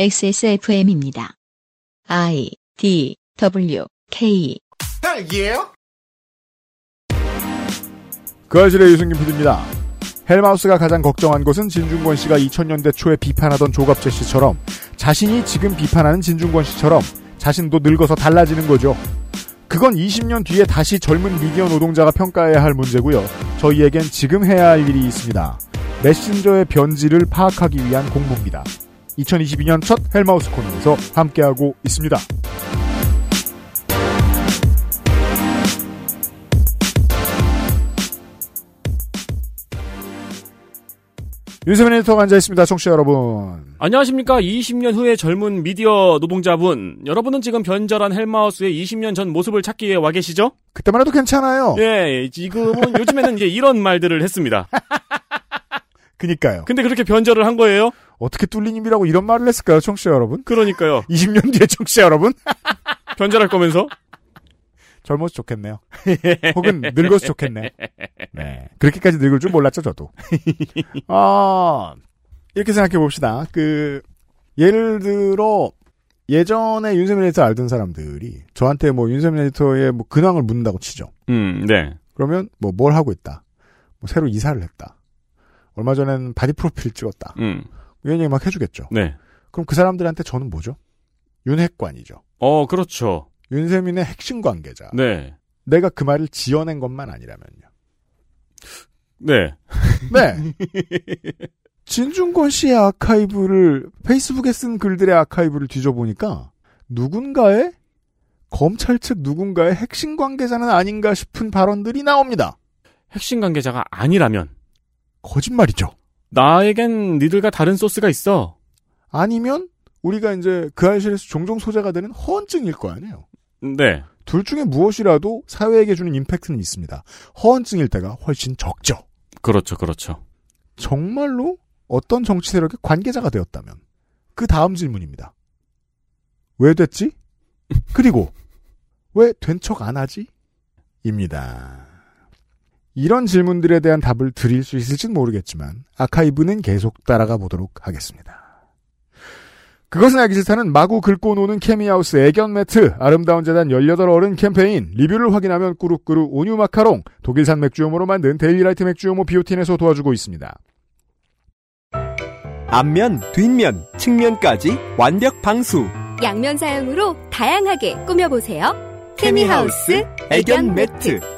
XSFM입니다. I D W K 헬기예요? 그 아실의 유승균 PD입니다. 헬마우스가 가장 걱정한 것은 진중권 씨가 2000년대 초에 비판하던 조갑재 씨처럼 자신이 지금 비판하는 진중권 씨처럼 자신도 늙어서 달라지는 거죠. 그건 20년 뒤에 다시 젊은 미디어 노동자가 평가해야 할 문제고요. 저희에겐 지금 해야 할 일이 있습니다. 메신저의 변질을 파악하기 위한 공부입니다. 2022년 첫 헬마우스 코너에서 함께하고 있습니다. 윤세민 에디터가 앉아있습니다. 청취자 여러분. 안녕하십니까. 20년 후의 젊은 미디어 노동자분. 여러분은 지금 변절한 헬마우스의 20년 전 모습을 찾기 위해 와 계시죠? 그때만 해도 괜찮아요. 예, 지금은 요즘에는 이제 이런 말들을 했습니다. 그니까요. 근데 그렇게 변절을 한 거예요? 어떻게 뚫리님이라고 이런 말을 했을까요, 청취자 여러분? 그러니까요. 20년 뒤에 청취자 여러분? 변절할 거면서? 젊어서 좋겠네요. 혹은 늙어서 좋겠네. 네. 그렇게까지 늙을 줄 몰랐죠, 저도. 아, 이렇게 생각해 봅시다. 그, 예를 들어, 예전에 윤세민 에디터 알던 사람들이 저한테 뭐 윤세민 에디터의 뭐 근황을 묻는다고 치죠. 음, 네. 그러면 뭐 뭘 하고 있다. 뭐 새로 이사를 했다. 얼마 전엔 바디 프로필 찍었다. 음, 이런 얘기 막 해주겠죠. 네. 그럼 그 사람들한테 저는 뭐죠? 윤핵관이죠. 어, 그렇죠. 윤세민의 핵심 관계자. 네. 내가 그 말을 지어낸 것만 아니라면요. 네. 네. 진중권 씨의 아카이브를 페이스북에 쓴 글들의 아카이브를 뒤져보니까 누군가의 검찰 측 누군가의 핵심 관계자는 아닌가 싶은 발언들이 나옵니다. 핵심 관계자가 아니라면 거짓말이죠. 나에겐 니들과 다른 소스가 있어. 아니면 우리가 이제 그 알실에서 종종 소재가 되는 허언증일 거 아니에요. 네. 둘 중에 무엇이라도 사회에게 주는 임팩트는 있습니다. 허언증일 때가 훨씬 적죠. 그렇죠, 그렇죠. 정말로 어떤 정치 세력의 관계자가 되었다면 그 다음 질문입니다. 왜 됐지? 그리고 왜 된 척 안 하지? 입니다. 이런 질문들에 대한 답을 드릴 수 있을진 모르겠지만 아카이브는 계속 따라가 보도록 하겠습니다. 그것은 알기 싫다는 마구 긁고 노는 케미하우스 애견 매트, 아름다운 재단 18어른 캠페인, 리뷰를 확인하면 꾸룩꾸룩 온유 마카롱, 독일산 맥주효모로 만든 데일리라이트 맥주효모 비오틴에서 도와주고 있습니다. 앞면, 뒷면, 측면까지 완벽 방수. 양면 사용으로 다양하게 꾸며보세요. 케미하우스 애견 매트.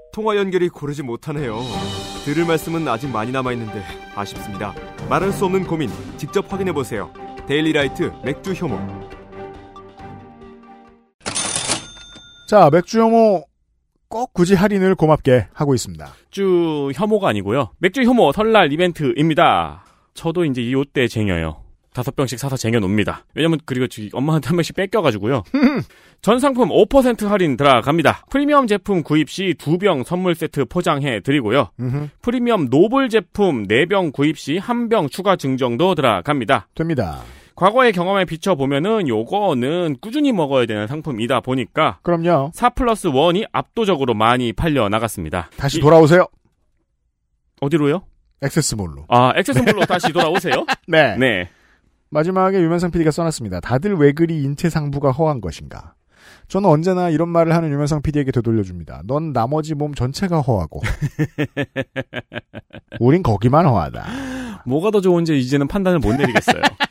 통화 연결이 고르지 못하네요. 들을 말씀은 아직 많이 남아있는데 아쉽습니다. 말할 수 없는 고민 직접 확인해 보세요. 데일리라이트 맥주 효모. 자, 맥주효모 꼭 굳이 할인을 고맙게 하고 있습니다. 맥주 혐오가 아니고요. 맥주 혐오 설날 이벤트입니다. 저도 이제 이때 쟁여요. 다섯 병씩 사서 쟁여놉니다. 왜냐면 그리고 엄마한테 한 명씩 뺏겨가지고요. 전 상품 5% 할인 들어갑니다. 프리미엄 제품 구입 시 두 병 선물 세트 포장해 드리고요. 프리미엄 노블 제품 4병 구입 시 한 병 추가 증정도 들어갑니다. 됩니다. 과거의 경험에 비춰보면은 요거는 꾸준히 먹어야 되는 상품이다 보니까 그럼요. 4 플러스 1이 압도적으로 많이 팔려 나갔습니다. 다시 이- 돌아오세요. 어디로요? 액세스몰로. 아, 액세스몰로 다시 돌아오세요? 네. 네. 마지막에 유면상 PD가 써놨습니다. 다들 왜 그리 인체 상부가 허한 것인가? 저는 언제나 이런 말을 하는 유면상 PD에게 되돌려줍니다. 넌 나머지 몸 전체가 허하고. 우린 거기만 허하다. 뭐가 더 좋은지 이제는 판단을 못 내리겠어요.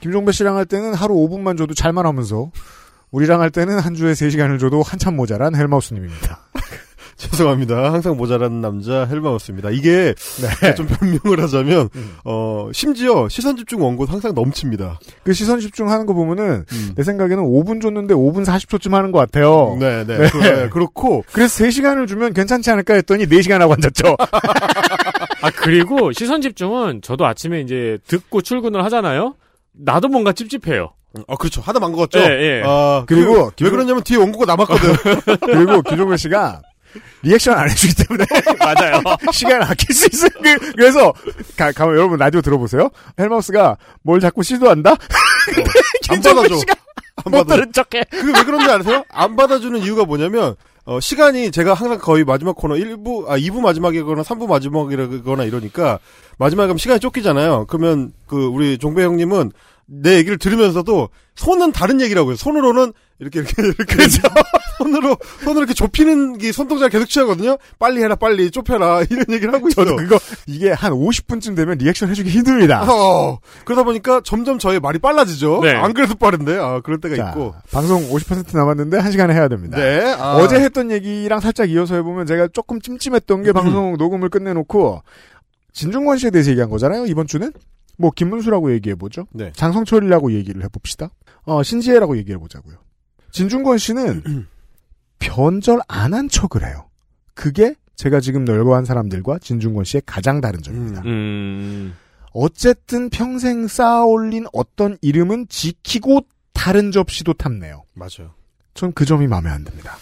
김종배 씨랑 할 때는 하루 5분만 줘도 잘만 하면서 우리랑 할 때는 한 주에 3시간을 줘도 한참 모자란 헬마우스님입니다. 죄송합니다. 항상 모자란 남자 헬마우스입니다. 이게 네. 좀 변명을 하자면 음. 어 심지어 시선 집중 원고 항상 넘칩니다. 그 시선 집중 하는 거 보면은 음. 내 생각에는 5분 줬는데 5분 40초쯤 하는 것 같아요. 네, 네. 네. 그, 네, 그렇고 그래서 3시간을 주면 괜찮지 않을까 했더니 4시간 하고 앉았죠. 아 그리고 시선 집중은 저도 아침에 이제 듣고 출근을 하잖아요. 나도 뭔가 찝찝해요. 어 그렇죠. 하다 만것 같죠. 예, 예. 아, 그리고 그, 왜 그러냐면 뒤에 원고가 남았거든. 그리고 김종배 씨가 리액션 안 해주기 때문에 맞아요. 시간을 아낄 수 있어요. 그, 그래서 가, 가면 여러분 라디오 들어보세요. 헬마우스가 뭘 자꾸 시도한다? 안 받아줘. 안못 받아. 들은 척해. 그게 왜 그런지 아세요? 안 받아주는 이유가 뭐냐면 어, 시간이 제가 항상 거의 마지막 코너 1부, 아, 2부 마지막이거나 3부 마지막이거나 이러니까 마지막에 가면 시간이 쫓기잖아요. 그러면 그 우리 종배 형님은 내 얘기를 들으면서도 손은 다른 얘기라고요. 손으로는 이렇게 이렇게 이렇게 그렇죠. 손으로 손으로 이렇게 좁히는 게 손동작을 계속 취하거든요. 빨리 해라 빨리 좁혀라 이런 얘기를 하고 있어요. 저도 그거 이게 한 50분쯤 되면 리액션 해주기 힘듭니다. 어, 그러다 보니까 점점 저의 말이 빨라지죠. 네. 안 그래도 빠른데 아 그럴 때가 자, 있고. 방송 50% 남았는데 1 시간에 해야 됩니다. 네. 아. 어제 했던 얘기랑 살짝 이어서 해보면 제가 조금 찜찜했던 게 방송 녹음을 끝내놓고 진중권 씨에 대해서 얘기한 거잖아요. 이번 주는 뭐 김문수라고 얘기해 보죠. 네. 장성철이라고 얘기를 해봅시다. 어, 신지혜라고 얘기해 보자고요. 진중권 씨는 변절 안 한 척을 해요. 그게 제가 지금 널거한 사람들과 진중권 씨의 가장 다른 점입니다. 음. 어쨌든 평생 쌓아올린 어떤 이름은 지키고 다른 접시도 탐내요. 맞아요. 전 그 점이 마음에 안 듭니다.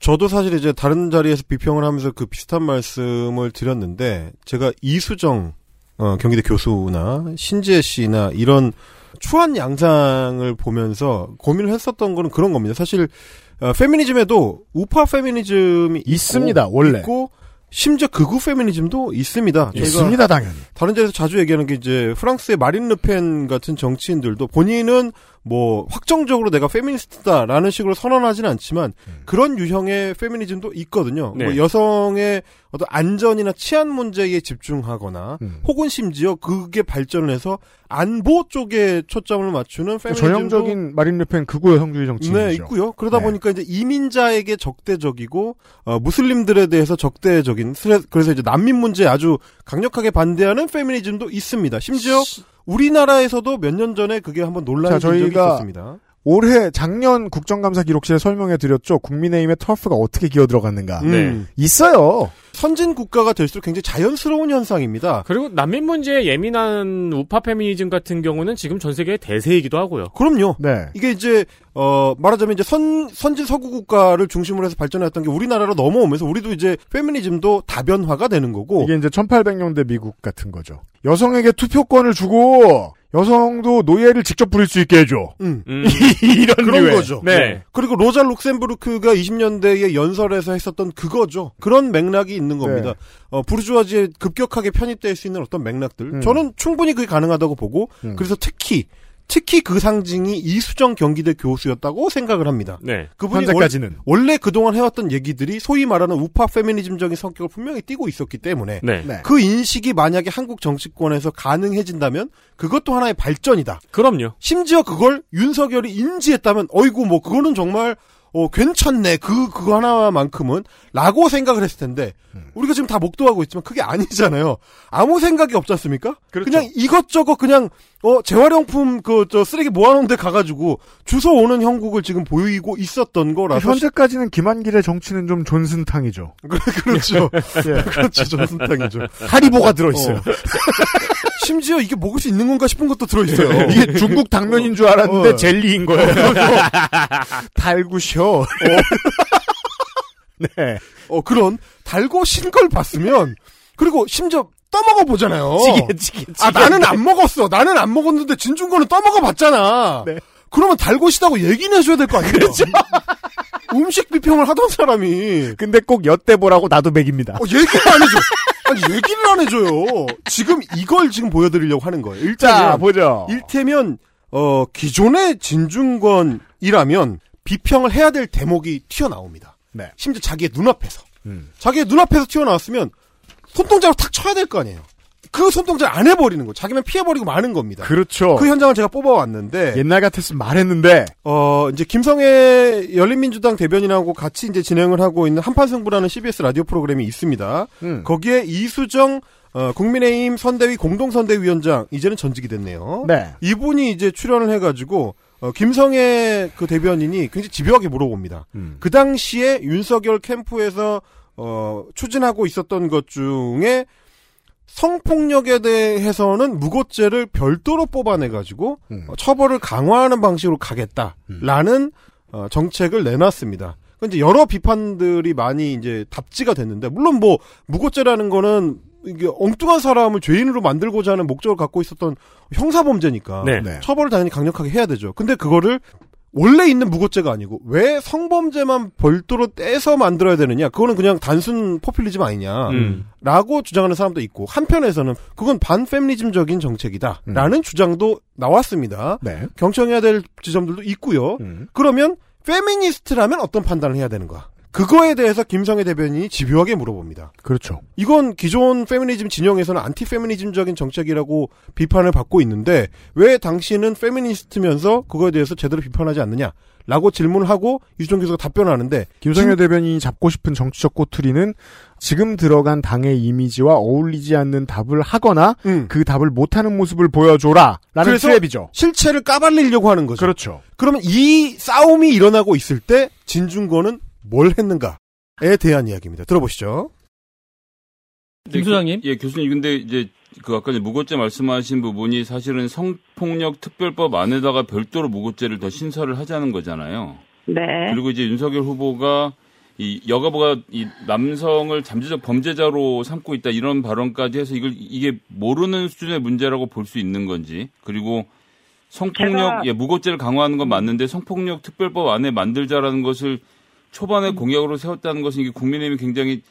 저도 사실 이제 다른 자리에서 비평을 하면서 그 비슷한 말씀을 드렸는데 제가 이수정 어, 경기대 교수나 신지혜 씨나 이런 추한 양상을 보면서 고민을 했었던 거는 그런 겁니다. 사실 어, 페미니즘에도 우파 페미니즘이 있고, 있습니다, 원래. 있고 심지어 극우 페미니즘도 있습니다. 있습니다, 당연히. 다른 자리에서 자주 얘기하는 게 이제 프랑스의 마린 르펜 같은 정치인들도 본인은 뭐 확정적으로 내가 페미니스트다라는 식으로 선언하지는 않지만 그런 유형의 페미니즘도 있거든요. 네. 뭐 여성의 어떤 안전이나 치안 문제에 집중하거나 음. 혹은 심지어 그게 발전을 해서 안보 쪽에 초점을 맞추는 페미니즘도 전형적인 마린 르펜 극우 여성주의 정치인이죠. 네, 있고요. 그러다 네. 보니까 이제 이민자에게 적대적이고 어, 무슬림들에 대해서 적대적인 그래서 이제 난민 문제에 아주 강력하게 반대하는 페미니즘도 있습니다. 심지어 우리나라에서도 몇 년 전에 그게 한번 논란이 자, 된 적이 있었습니다. 올해 작년 국정감사 기록실에 설명해 드렸죠. 국민의힘의 터프가 어떻게 기어 들어갔는가. 음. 있어요. 선진 국가가 될수록 굉장히 자연스러운 현상입니다. 그리고 난민 문제에 예민한 우파 페미니즘 같은 경우는 지금 전 세계의 대세이기도 하고요. 그럼요. 네. 이게 이제 어 말하자면 이제 선 선진 서구 국가를 중심으로 해서 발전했던 게 우리나라로 넘어오면서 우리도 이제 페미니즘도 다변화가 되는 거고 이게 이제 1800년대 미국 같은 거죠. 여성에게 투표권을 주고 여성도 노예를 직접 부릴 수 있게 해줘. 음. 음. 이런 그런 류의. 거죠. 네. 그리고 로자 룩셈부르크가 20년대에 연설에서 했었던 그거죠. 그런 맥락이 있는 겁니다. 네. 어, 부르주아지에 급격하게 편입될 수 있는 어떤 맥락들. 음. 저는 충분히 그게 가능하다고 보고, 음. 그래서 특히, 특히 그 상징이 이수정 경기대 교수였다고 생각을 합니다. 네. 그분이 현재까지는. 원, 래 그동안 해왔던 얘기들이 소위 말하는 우파 페미니즘적인 성격을 분명히 띠고 있었기 때문에, 네. 네. 그 인식이 만약에 한국 정치권에서 가능해진다면 그것도 하나의 발전이다. 그럼요. 심지어 그걸 윤석열이 인지했다면 어이구 뭐 그거는 정말 어 괜찮네 그 그거 하나만큼은 라고 생각을 했을 텐데 우리가 지금 다 목도하고 있지만 그게 아니잖아요 아무 생각이 없지 않습니까 그렇죠. 냥 이것저것 그냥 어 재활용품 그 저 쓰레기 모아놓은 데 가가지고 주워 오는 형국을 지금 보이고 있었던 거라서 현재까지는 김한길의 정치는 좀 존슨탕이죠. 그렇죠 그렇죠 전순탕이죠 하리보가 들어있어요. 어. 심지어 이게 먹을 수 있는 건가 싶은 것도 들어있어요 이게 중국 당면인 줄 알았는데 어. 젤리인 거예요. 달구셔. 네. 어, 그런 달고 신 걸 봤으면, 그리고 심지어 떠먹어 보잖아요. 찌개, 찌개, 찌개. 아, 나는 안 먹었어. 나는 안 먹었는데 진중권은 떠먹어 봤잖아. 네. 그러면 달고 시다고 얘기는 해줘야 될 거 아니에요? 그렇죠. 음식 비평을 하던 사람이, 근데 꼭 엿대 보라고 나도 맥입니다. 어, 얘기를 안 해줘. 아니, 얘기를 안 해줘요. 지금 이걸 지금 보여드리려고 하는 거예요. 자, 일테면, 보죠. 일테면, 어, 기존의 진중권이라면 비평을 해야 될 대목이 튀어나옵니다. 네. 심지어 자기의 눈앞에서. 음. 자기 눈앞에서 튀어나왔으면 손동작으로 탁 쳐야 될 거 아니에요. 그 손동작 안 해버리는 거. 자기만 피해버리고 마는 겁니다. 그렇죠. 그 현장을 제가 뽑아왔는데 옛날 같았으면 말했는데 어, 이제 김성애 열린민주당 대변인하고 같이 이제 진행을 하고 있는 한판 승부라는 CBS 라디오 프로그램이 있습니다. 음. 거기에 이수정 어, 국민의힘 선대위 공동선대위원장 이제는 전직이 됐네요. 네. 이분이 이제 출연을 해가지고 어, 김성애 그 대변인이 굉장히 집요하게 물어봅니다. 음. 그 당시에 윤석열 캠프에서 어, 추진하고 있었던 것 중에 성폭력에 대해서는 무고죄를 별도로 뽑아내가지고 음. 어, 처벌을 강화하는 방식으로 가겠다라는 어, 정책을 내놨습니다. 그 이제 여러 비판들이 많이 이제 답지가 됐는데 물론 뭐 무고죄라는 거는 이게 엉뚱한 사람을 죄인으로 만들고자 하는 목적을 갖고 있었던 형사범죄니까 네. 네. 처벌을 당연히 강력하게 해야 되죠. 근데 그거를 원래 있는 무고죄가 아니고 왜 성범죄만 별도로 떼서 만들어야 되느냐? 그거는 그냥 단순 포퓰리즘 아니냐? 음. 라고 주장하는 사람도 있고 한편에서는 그건 반페미니즘적인 정책이다라는 주장도 나왔습니다. 네. 경청해야 될 지점들도 있고요. 음. 그러면 페미니스트라면 어떤 판단을 해야 되는가? 그거에 대해서 김성애 대변인이 집요하게 물어봅니다. 그렇죠. 이건 기존 페미니즘 진영에서는 안티 페미니즘적인 정책이라고 비판을 받고 있는데 왜 당신은 페미니스트면서 그거에 대해서 제대로 비판하지 않느냐? 라고 질문을 하고 이수정 교수가 답변하는데 김성현 대변인이 잡고 싶은 정치적 꼬투리는 지금 들어간 당의 이미지와 어울리지 않는 답을 하거나 음, 그 답을 못하는 모습을 보여줘라 라는 그래서 트랩이죠. 실체를 까발리려고 하는 거죠. 그렇죠. 그러면 이 싸움이 일어나고 있을 때 진중권은 뭘 했는가에 대한 이야기입니다. 들어보시죠. 김 소장님? 예, 교수님, 근데 이제 그 아까 이제 무고죄 말씀하신 부분이 사실은 성폭력 특별법 안에다가 별도로 무고죄를 더 신설을 하자는 거잖아요. 네. 그리고 이제 윤석열 후보가 이 여가부가 이 남성을 잠재적 범죄자로 삼고 있다 이런 발언까지 해서 이걸 이게 모르는 수준의 문제라고 볼 수 있는 건지 그리고 성폭력 제가- 예 무고죄를 강화하는 건 맞는데 성폭력 특별법 안에 만들자라는 것을 초반에 음. 공약으로 세웠다는 것은 이게 국민의힘이 굉장히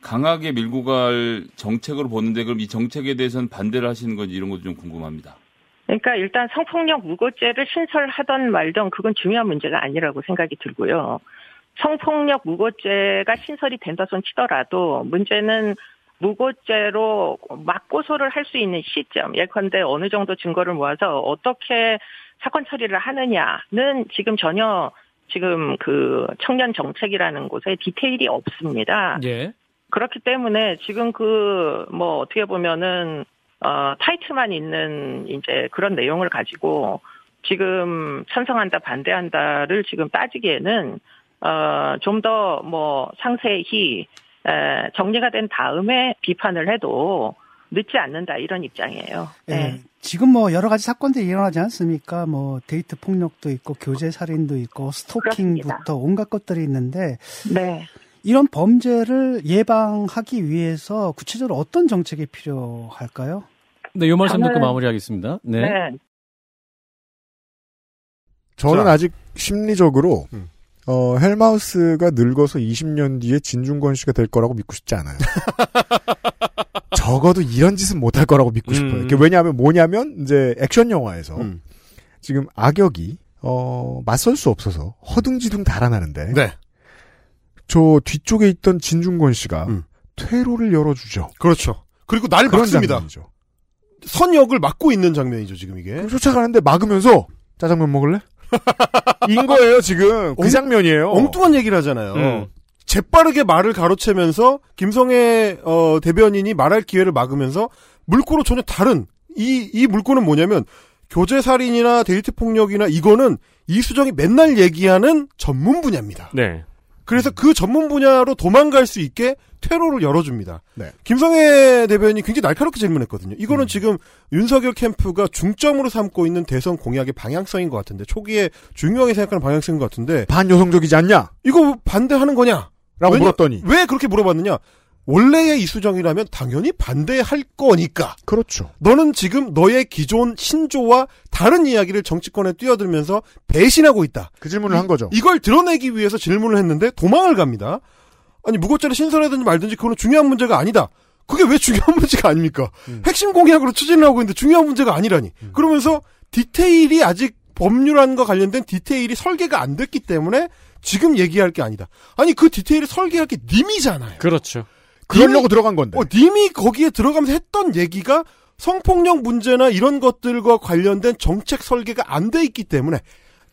강하게 밀고 갈 정책으로 보는데 그럼 이 정책에 대해서는 반대를 하시는 건지 이런 것도 좀 궁금합니다. 그러니까 일단 성폭력 무고죄를 신설하던 말던 그건 중요한 문제가 아니라고 생각이 들고요. 성폭력 무고죄가 신설이 된다 손 치더라도 문제는 무고죄로 맞고소를 할 수 있는 시점, 예컨대 어느 정도 증거를 모아서 어떻게 사건 처리를 하느냐는 지금 전혀 지금 그 청년 정책이라는 곳에 디테일이 없습니다. 예. 그렇기 때문에 지금 그 뭐 어떻게 보면은 어 타이트만 있는 이제 그런 내용을 가지고 지금 찬성한다 반대한다를 지금 따지기에는 어 좀 더 뭐 상세히 에, 정리가 된 다음에 비판을 해도 늦지 않는다 이런 입장이에요. 예, 네. 지금 뭐 여러 가지 사건들이 일어나지 않습니까? 뭐 데이트 폭력도 있고 교제 살인도 있고 스토킹부터 그렇습니다. 온갖 것들이 있는데 네. 이런 범죄를 예방하기 위해서 구체적으로 어떤 정책이 필요할까요? 네, 요 말씀 듣고 마무리하겠습니다. 네. 네. 저는 자. 아직 심리적으로 음. 어, 헬마우스가 늙어서 20년 뒤에 진중권 씨가 될 거라고 믿고 싶지 않아요. 적어도 이런 짓은 못할 거라고 믿고 음. 싶어요. 왜냐하면 뭐냐면 이제 액션 영화에서 음. 지금 악역이 어, 맞설 수 없어서 허둥지둥 달아나는데 네. 저 뒤쪽에 있던 진중권 씨가 음. 퇴로를 열어주죠. 그렇죠. 그리고 날 막습니다. 장면이죠. 선역을 막고 있는 장면이죠, 지금 이게. 쫓아가는데 막으면서 짜장면 먹을래? 인 거예요 지금 그 엉- 장면이에요. 엉뚱한 얘기를 하잖아요. 음. 재빠르게 말을 가로채면서 김성애 어, 대변인이 말할 기회를 막으면서 물꼬로 전혀 다른 이 이 물꼬는 뭐냐면 교제 살인이나 데이트 폭력이나 이거는 이수정이 맨날 얘기하는 전문 분야입니다. 네. 그래서 그 전문 분야로 도망갈 수 있게 퇴로를 열어줍니다. 네. 김성애 대변인이 굉장히 날카롭게 질문했거든요. 이거는 음. 지금 윤석열 캠프가 중점으로 삼고 있는 대선 공약의 방향성인 것 같은데 초기에 중요하게 생각하는 방향성인 것 같은데 반여성적이지 않냐? 이거 반대하는 거냐? 라고 왜냐- 물었더니 왜 그렇게 물어봤느냐? 원래의 이수정이라면 당연히 반대할 거니까. 그렇죠. 너는 지금 너의 기존 신조와 다른 이야기를 정치권에 뛰어들면서 배신하고 있다. 그 질문을 한 거죠. 이걸 드러내기 위해서 질문을 했는데 도망을 갑니다. 아니 무고죄를 신설하든지 말든지 그거는 중요한 문제가 아니다. 그게 왜 중요한 문제가 아닙니까? 음. 핵심 공약으로 추진을 하고 있는데 중요한 문제가 아니라니. 그러면서 디테일이 아직 법률안과 관련된 디테일이 설계가 안 됐기 때문에 지금 얘기할 게 아니다. 아니 그 디테일을 설계할 게 님이잖아요. 그렇죠. 그러려고 들어간 건데. 어, 님이 거기에 들어가면서 했던 얘기가 성폭력 문제나 이런 것들과 관련된 정책 설계가 안 돼 있기 때문에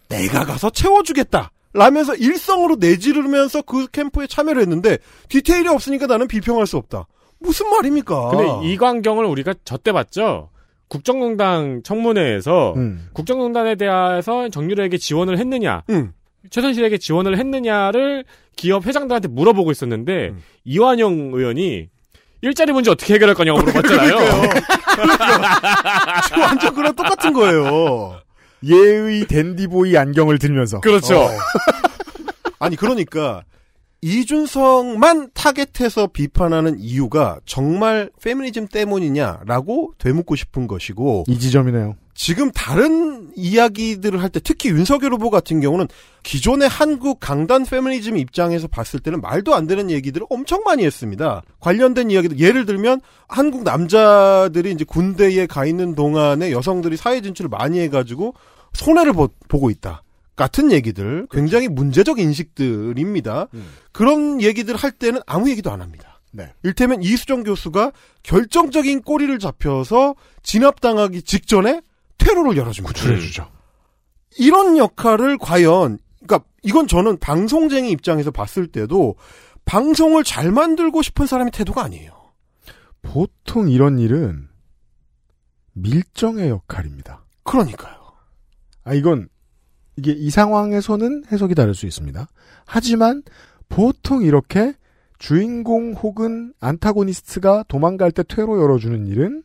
내가 가서 채워주겠다. 라면서 일성으로 내지르면서 그 캠프에 참여를 했는데 디테일이 없으니까 나는 비평할 수 없다. 무슨 말입니까? 근데 이 광경을 우리가 저때 봤죠. 국정농단 청문회에서 음. 국정농단에 대해서 정유라에게 지원을 했느냐, 음. 최선실에게 지원을 했느냐를 기업 회장들한테 물어보고 있었는데 음. 이완영 의원이 일자리 문제 어떻게 해결할 거냐고 물어봤잖아요. 지금 완전 그랑 똑같은 거예요. 예의 댄디보이 안경을 들면서. 그렇죠. 어. 아니 그러니까 이준석만 타겟해서 비판하는 이유가 정말 페미니즘 때문이냐라고 되묻고 싶은 것이고 이 지점이네요. 지금 다른 이야기들을 할 때 특히 윤석열 후보 같은 경우는 기존의 한국 강단 페미니즘 입장에서 봤을 때는 말도 안 되는 얘기들을 엄청 많이 했습니다. 관련된 이야기들 예를 들면 한국 남자들이 이제 군대에 가 있는 동안에 여성들이 사회 진출을 많이 해가지고 손해를 보, 고 있다. 같은 얘기들 굉장히 문제적 인식들입니다. 그런 얘기들 할 때는 아무 얘기도 안 합니다. 네. 일테면 이수정 교수가 결정적인 꼬리를 잡혀서 진압당하기 직전에 퇴로를 열어줍니다. 구출해주죠. 이런 역할을 과연 그러니까 이건 저는 방송쟁이 입장에서 봤을 때도 방송을 잘 만들고 싶은 사람의 태도가 아니에요. 보통 이런 일은 밀정의 역할입니다. 그러니까요. 아, 이건, 이게 이 상황에서는 해석이 다를 수 있습니다. 하지만 보통 이렇게 주인공 혹은 안타고니스트가 도망갈 때 퇴로 열어주는 일은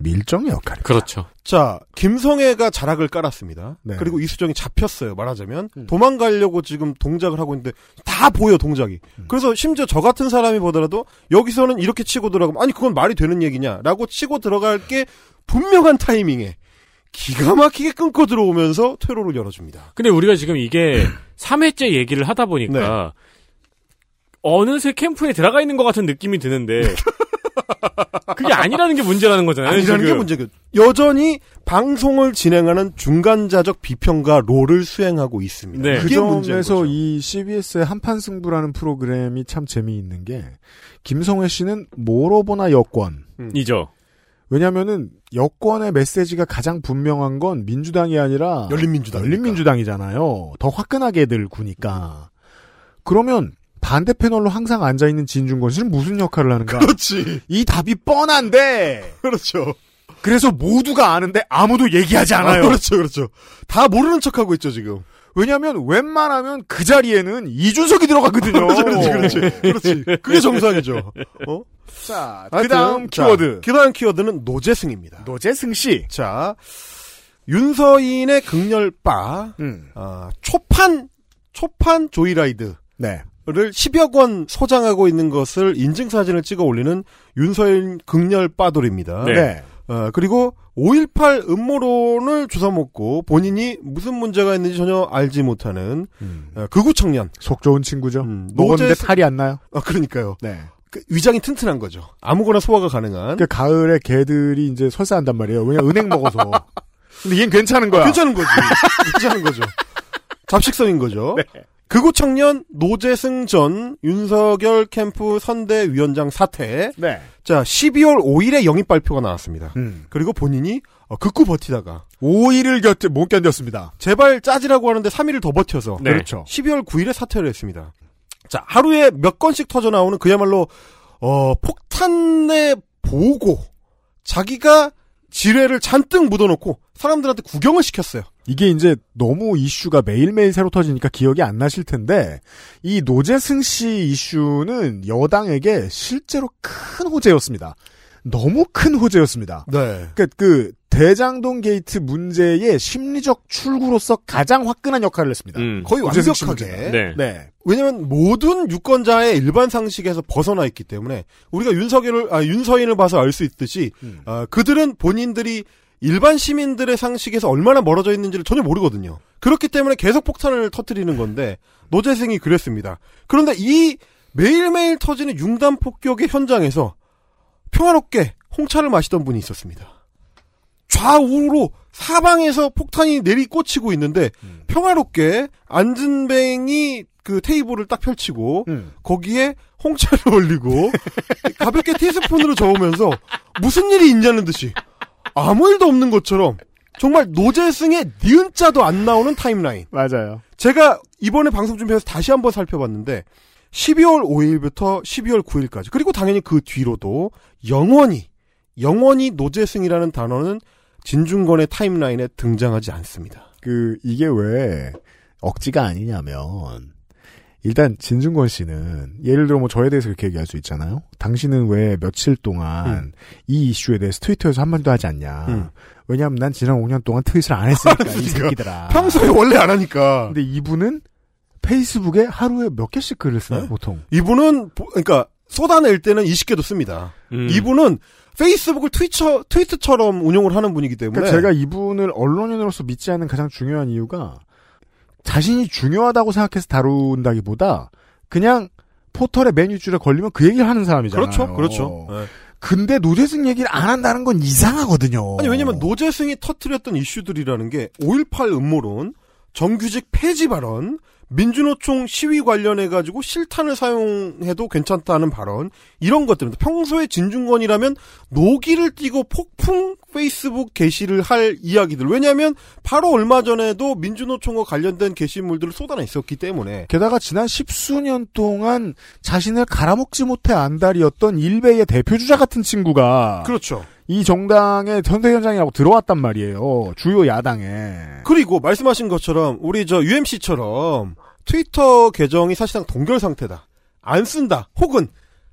밀정의 역할입니다. 그렇죠. 자, 김성애가 자락을 깔았습니다. 네. 그리고 이수정이 잡혔어요, 말하자면. 도망가려고 지금 동작을 하고 있는데, 다 보여, 동작이. 그래서 심지어 저 같은 사람이 보더라도, 여기서는 이렇게 치고 들어가면, 아니, 그건 말이 되는 얘기냐, 라고 치고 들어갈 게 분명한 타이밍에, 기가 막히게 끊고 들어오면서 퇴로를 열어줍니다. 근데 우리가 지금 이게 3회째 얘기를 하다 보니까 어느새 캠프에 들어가 있는 것 같은 느낌이 드는데 그게 아니라는 게 문제라는 거잖아요. 아니라는 게 지금. 문제고 여전히 방송을 진행하는 중간자적 비평가 롤을 수행하고 있습니다. 네. 그 점에서. 이 CBS의 한판 승부라는 프로그램이 참 재미있는 게 김성회 씨는 뭐로 보나 여권. 이죠. 왜냐면은 여권의 메시지가 가장 분명한 건 민주당이 아니라 열린민주당. 열린민주당이잖아요. 더 화끈하게 들 구니까. 그러면 반대 패널로 항상 앉아 있는 진중권 씨는 무슨 역할을 하는가? 그렇지. 이 답이 뻔한데. 그렇죠. 그래서 모두가 아는데 아무도 얘기하지 않아요. 아, 그렇죠, 그렇죠. 다 모르는 척하고 있죠, 지금. 왜냐하면 웬만하면 그 자리에는 이준석이 들어가거든요. 그렇지, 그렇지, 그렇지. 그게 정상이죠. 어? 자, 그다음 자, 키워드. 그다음 키워드는 노재승입니다. 노재승 씨. 자, 윤서인의 극렬바, 음. 아, 초판, 초판 조이라이드. 네. 를 10여 권 소장하고 있는 것을 인증사진을 찍어 올리는 윤서인 극렬 빠돌입니다. 네. 어, 그리고 5.18 음모론을 주워먹고 본인이 무슨 문제가 있는지 전혀 알지 못하는 어, 극우 청년. 속 좋은 친구죠. 음, 먹었는데 노재승- 탈이 안 나요. 아, 그러니까요. 네. 그 위장이 튼튼한 거죠. 아무거나 소화가 가능한. 그 가을에 개들이 이제 설사한단 말이에요. 왜냐 은행 먹어서. 근데 얘는 괜찮은 거야. 괜찮은 거지. 괜찮은 거죠. 잡식성인 거죠. 극우 청년 노재승 전 윤석열 캠프 선대위원장 사퇴. 네. 자, 12월 5일에 영입 발표가 나왔습니다. 음. 그리고 본인이 어, 극구 버티다가 5일을 곁에 못 견뎠습니다. 제발 짜지라고 하는데 3일을 더 버텨서 네. 그렇죠. 12월 9일에 사퇴를 했습니다. 자, 하루에 몇 건씩 터져 나오는 그야말로 어, 폭탄의 보고 자기가 지뢰를 잔뜩 묻어놓고 사람들한테 구경을 시켰어요. 이게 이제 너무 이슈가 매일매일 새로 터지니까 기억이 안 나실 텐데 이 노재승 씨 이슈는 여당에게 실제로 큰 호재였습니다. 너무 큰 호재였습니다. 네. 그러니까 그 대장동 게이트 문제의 심리적 출구로서 가장 화끈한 역할을 했습니다. 음. 거의 완벽하게. 네. 네. 왜냐면 모든 유권자의 일반 상식에서 벗어나 있기 때문에 우리가 윤석열을 아, 윤서인을 봐서 알 수 있듯이 음. 아, 그들은 본인들이 일반 시민들의 상식에서 얼마나 멀어져 있는지를 전혀 모르거든요. 그렇기 때문에 계속 폭탄을 터뜨리는 건데 노재승이 그랬습니다. 그런데 이 매일매일 터지는 융단 폭격의 현장에서 평화롭게 홍차를 마시던 분이 있었습니다. 촤 좌우로 사방에서 폭탄이 내리꽂히고 있는데 평화롭게 안진뱅이 그 테이블을 딱 펼치고 음. 거기에 홍차를 올리고 가볍게 티스푼으로 저으면서 무슨 일이 있냐는 듯이 아무 일도 없는 것처럼 정말 노재승의 니은 자도 안 나오는 타임라인. 맞아요. 제가 이번에 방송 준비해서 다시 한번 살펴봤는데 12월 5일부터 12월 9일까지 그리고 당연히 그 뒤로도 영원히 영원히 노재승이라는 단어는 진중권의 타임라인에 등장하지 않습니다. 그 이게 왜 억지가 아니냐면 일단 진중권 씨는 예를 들어 뭐 저에 대해서 그렇게 얘기할 수 있잖아요. 당신은 왜 며칠 동안 음. 이 이슈에 대해서 트위터에서 한마디도 하지 않냐. 음. 왜냐하면 난 지난 5년 동안 트윗을 안 했으니까 이 그러니까. 새끼들아. 평소에 원래 안 하니까. 근데 이분은 페이스북에 하루에 몇 개씩 글을 써요 네. 보통. 이분은 보- 그러니까 쏟아낼 때는 20개도 씁니다. 음. 이분은 페이스북을 트위처 트위트처럼 운영을 하는 분이기 때문에 그러니까 제가 이분을 언론인으로서 믿지 않는 가장 중요한 이유가 자신이 중요하다고 생각해서 다룬다기보다 그냥 포털의 메뉴줄에 걸리면 그 얘기를 하는 사람이잖아요. 그렇죠, 그렇죠. 네. 근데 노재승 얘기를 안 한다는 건 이상하거든요. 아니 왜냐면 노재승이 터트렸던 이슈들이라는 게 5.18 음모론, 정규직 폐지 발언, 민주노총 시위 관련해 가지고 실탄을 사용해도 괜찮다는 발언 이런 것들은 평소에 진중권이라면 노기를 띠고 폭풍 페이스북 게시를 할 이야기들. 왜냐하면 바로 얼마 전에도 민주노총과 관련된 게시물들을 쏟아냈었기 때문에. 게다가 지난 십수년 동안 자신을 갈아먹지 못해 안달이었던 일베의 대표 주자 같은 친구가 그렇죠. 이 정당의 선대 현장이라고 들어왔단 말이에요. 주요 야당에. 그리고 말씀하신 것처럼 우리 저 UMC처럼 트위터 계정이 사실상 동결 상태다. 안 쓴다. 혹은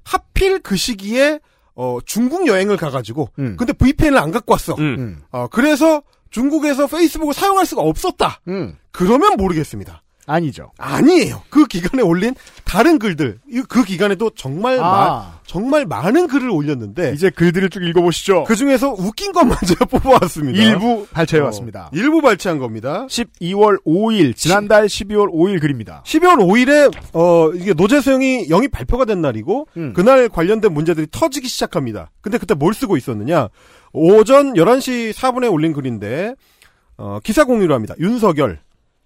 하필 그 시기에 어 중국 여행을 가가지고 음. 근데 VPN을 안 갖고 왔어. 음. 음. 어 그래서 중국에서 페이스북을 사용할 수가 없었다. 음. 그러면 모르겠습니다. 아니죠. 아니에요. 그 기간에 올린 다른 글들 이- 그 기간에도 정말 마- 아, 정말 많은 글을 올렸는데 이제 글들을 쭉 읽어보시죠. 그 중에서 웃긴 것만 제가 뽑아왔습니다. 일부 발췌해왔습니다. 어, 일부 발췌한 겁니다. 12월 5일, 지난달 12월 5일 글입니다. 12월 5일에 어 이게 노재성이 영입 발표가 된 날이고 음. 그날 관련된 문제들이 터지기 시작합니다. 근데 그때 뭘 쓰고 있었느냐? 오전 11시 4분에 올린 글인데 어 기사 공유를 합니다. 윤석열,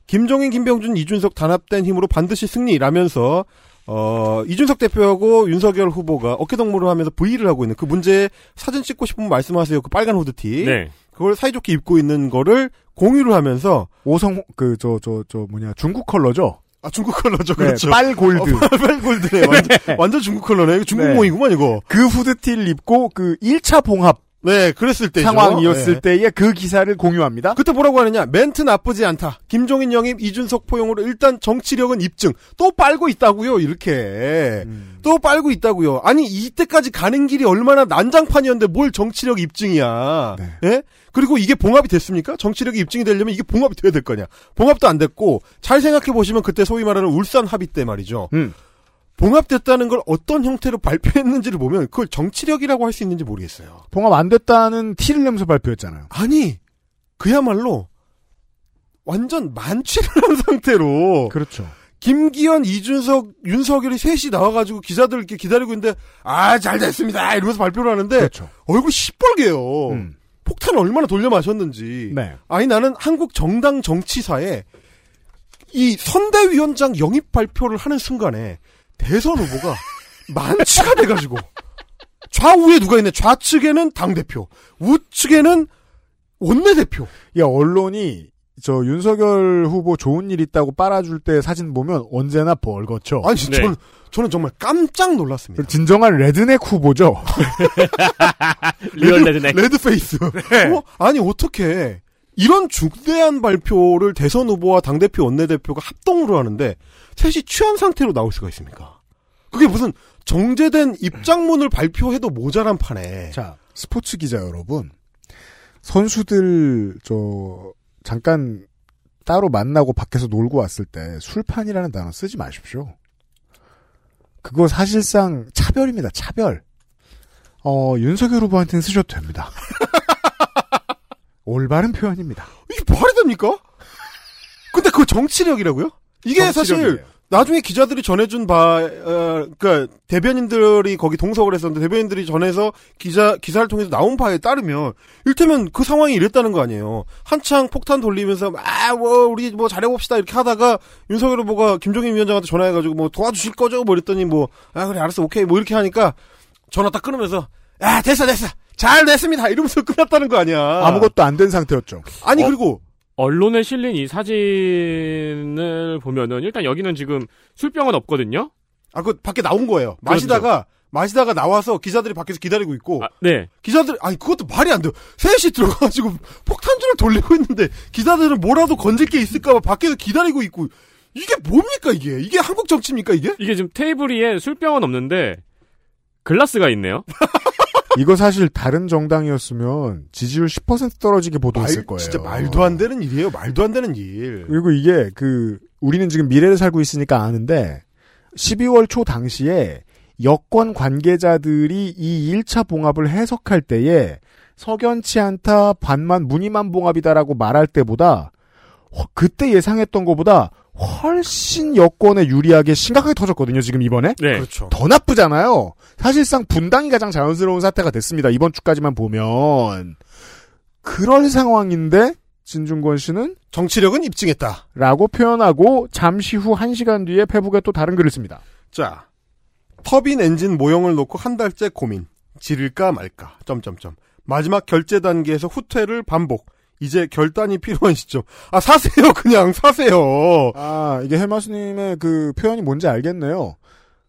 김종인, 김병준, 이준석 단합된 힘으로 반드시 승리라면서 어 이준석 대표하고 윤석열 후보가 어깨동무를 하면서 V를 하고 있는 그 문제에 사진 찍고 싶으면 말씀하세요. 그 빨간 후드티. 네. 그걸 사이좋게 입고 있는 거를 공유를 하면서 오성, 그, 저, 저, 저, 뭐냐, 중국 컬러죠? 아 중국 컬러죠. 네, 그렇죠. 빨 골드. 어, 빨 골드네. 완전, 완전 중국 컬러네. 이거 중국몽이구만 이거. 그 후드티를 입고 그 1차 봉합 네, 그랬을 때죠. 상황이었을 네. 때의 그 기사를 공유합니다. 그때 뭐라고 하느냐? 멘트 나쁘지 않다. 김종인 영입, 이준석 포용으로 일단 정치력은 입증. 또 빨고 있다고요. 이렇게 음. 또 빨고 있다고요. 아니 이때까지 가는 길이 얼마나 난장판이었는데 뭘 정치력 입증이야? 네. 예? 그리고 이게 봉합이 됐습니까? 정치력이 입증이 되려면 이게 봉합이 돼야 될 거냐? 봉합도 안 됐고 잘 생각해 보시면 그때 소위 말하는 울산 합의 때 말이죠. 음. 봉합됐다는 걸 어떤 형태로 발표했는지를 보면 그걸 정치력이라고 할 수 있는지 모르겠어요. 봉합 안 됐다는 티를 내면서 발표했잖아요. 아니 그야말로 완전 만취를 한 상태로 그렇죠. 김기현, 이준석, 윤석열이 셋이 나와가지고 기자들 이렇게 기다리고 있는데 아 잘 됐습니다 이러면서 발표를 하는데 그렇죠. 얼굴 시뻘개요. 음. 폭탄을 얼마나 돌려 마셨는지. 네. 아니 나는 한국 정당 정치사에 이 선대위원장 영입 발표를 하는 순간에 대선 후보가 만취가 돼가지고 좌우에 누가 있네. 좌측에는 당 대표, 우측에는 원내 대표. 야, 언론이 저 윤석열 후보 좋은 일 있다고 빨아줄 때 사진 보면 언제나 벌게져. 아니 네. 저는 저는 정말 깜짝 놀랐습니다. 진정한 redneck 후보죠. real redneck. red face. 어? 아니 어떻게 이런 중대한 발표를 대선 후보와 당 대표, 원내 대표가 합동으로 하는데 셋이 취한 상태로 나올 수가 있습니까? 그게 무슨 정제된 입장문을 발표해도 모자란 판에. 자, 스포츠 기자 여러분. 선수들, 저, 잠깐 따로 만나고 밖에서 놀고 왔을 때 술판이라는 단어 쓰지 마십시오. 그거 사실상 차별입니다, 차별. 어, 윤석열 후보한테는 쓰셔도 됩니다. 올바른 표현입니다. 이게 말이 됩니까? 근데 그거 정치력이라고요? 이게 사실 정치력이에요. 나중에 기자들이 전해준 바, 어, 그니까, 대변인들이 거기 동석을 했었는데, 대변인들이 전해서 기자, 기사를 통해서 나온 바에 따르면, 일테면 그 상황이 이랬다는 거 아니에요. 한창 폭탄 돌리면서, 아, 뭐, 우리 뭐 잘해봅시다, 이렇게 하다가, 윤석열 후보가 김종인 위원장한테 전화해가지고, 뭐 도와주실 거죠? 뭐 이랬더니, 뭐, 아, 그래, 알았어, 오케이. 뭐 이렇게 하니까, 전화 딱 끊으면서, 야, 됐어, 됐어. 잘 됐습니다. 이러면서 끝났다는 거 아니야. 아무것도 안 된 상태였죠. 아니, 어. 그리고, 언론에 실린 이 사진을 보면은 일단 여기는 지금 술병은 없거든요. 아, 그 밖에 나온 거예요. 마시다가, 마시다가 나와서 기자들이 밖에서 기다리고 있고, 네. 기자들, 아니, 그것도 말이 안 돼요. 셋이 들어가가지고 폭탄주를 돌리고 있는데, 기자들은 뭐라도 건질 게 있을까봐 밖에서 기다리고 있고, 이게 뭡니까, 이게? 이게 한국 정치입니까, 이게? 이게 지금 테이블 위에 술병은 없는데 글라스가 있네요. 이거 사실 다른 정당이었으면 지지율 10% 떨어지게 보도했을 말- 거예요. 진짜 말도 안 되는 일이에요. 말도 안 되는 일. 그리고 이게 그 우리는 지금 미래를 살고 있으니까 아는데 12월 초 당시에 여권 관계자들이 이 1차 봉합을 해석할 때에 석연치 않다 반만 무늬만 봉합이다라고 말할 때보다 허- 그때 예상했던 것보다 훨씬 여권에 유리하게 심각하게 터졌거든요. 지금 이번에 네. 그렇죠. 더 나쁘잖아요. 사실상 분당이 가장 자연스러운 사태가 됐습니다. 이번 주까지만 보면 그럴 상황인데 진중권 씨는 정치력은 입증했다. 라고 표현하고 잠시 후 1시간 뒤에 페북에 또 다른 글을 씁니다. 자, 터빈 엔진 모형을 놓고 한 달째 고민. 지를까 말까. 점점점. 마지막 결제 단계에서 후퇴를 반복. 이제 결단이 필요한 시점. 아, 사세요. 그냥 사세요. 아, 이게 헬마스님의 그 표현이 뭔지 알겠네요.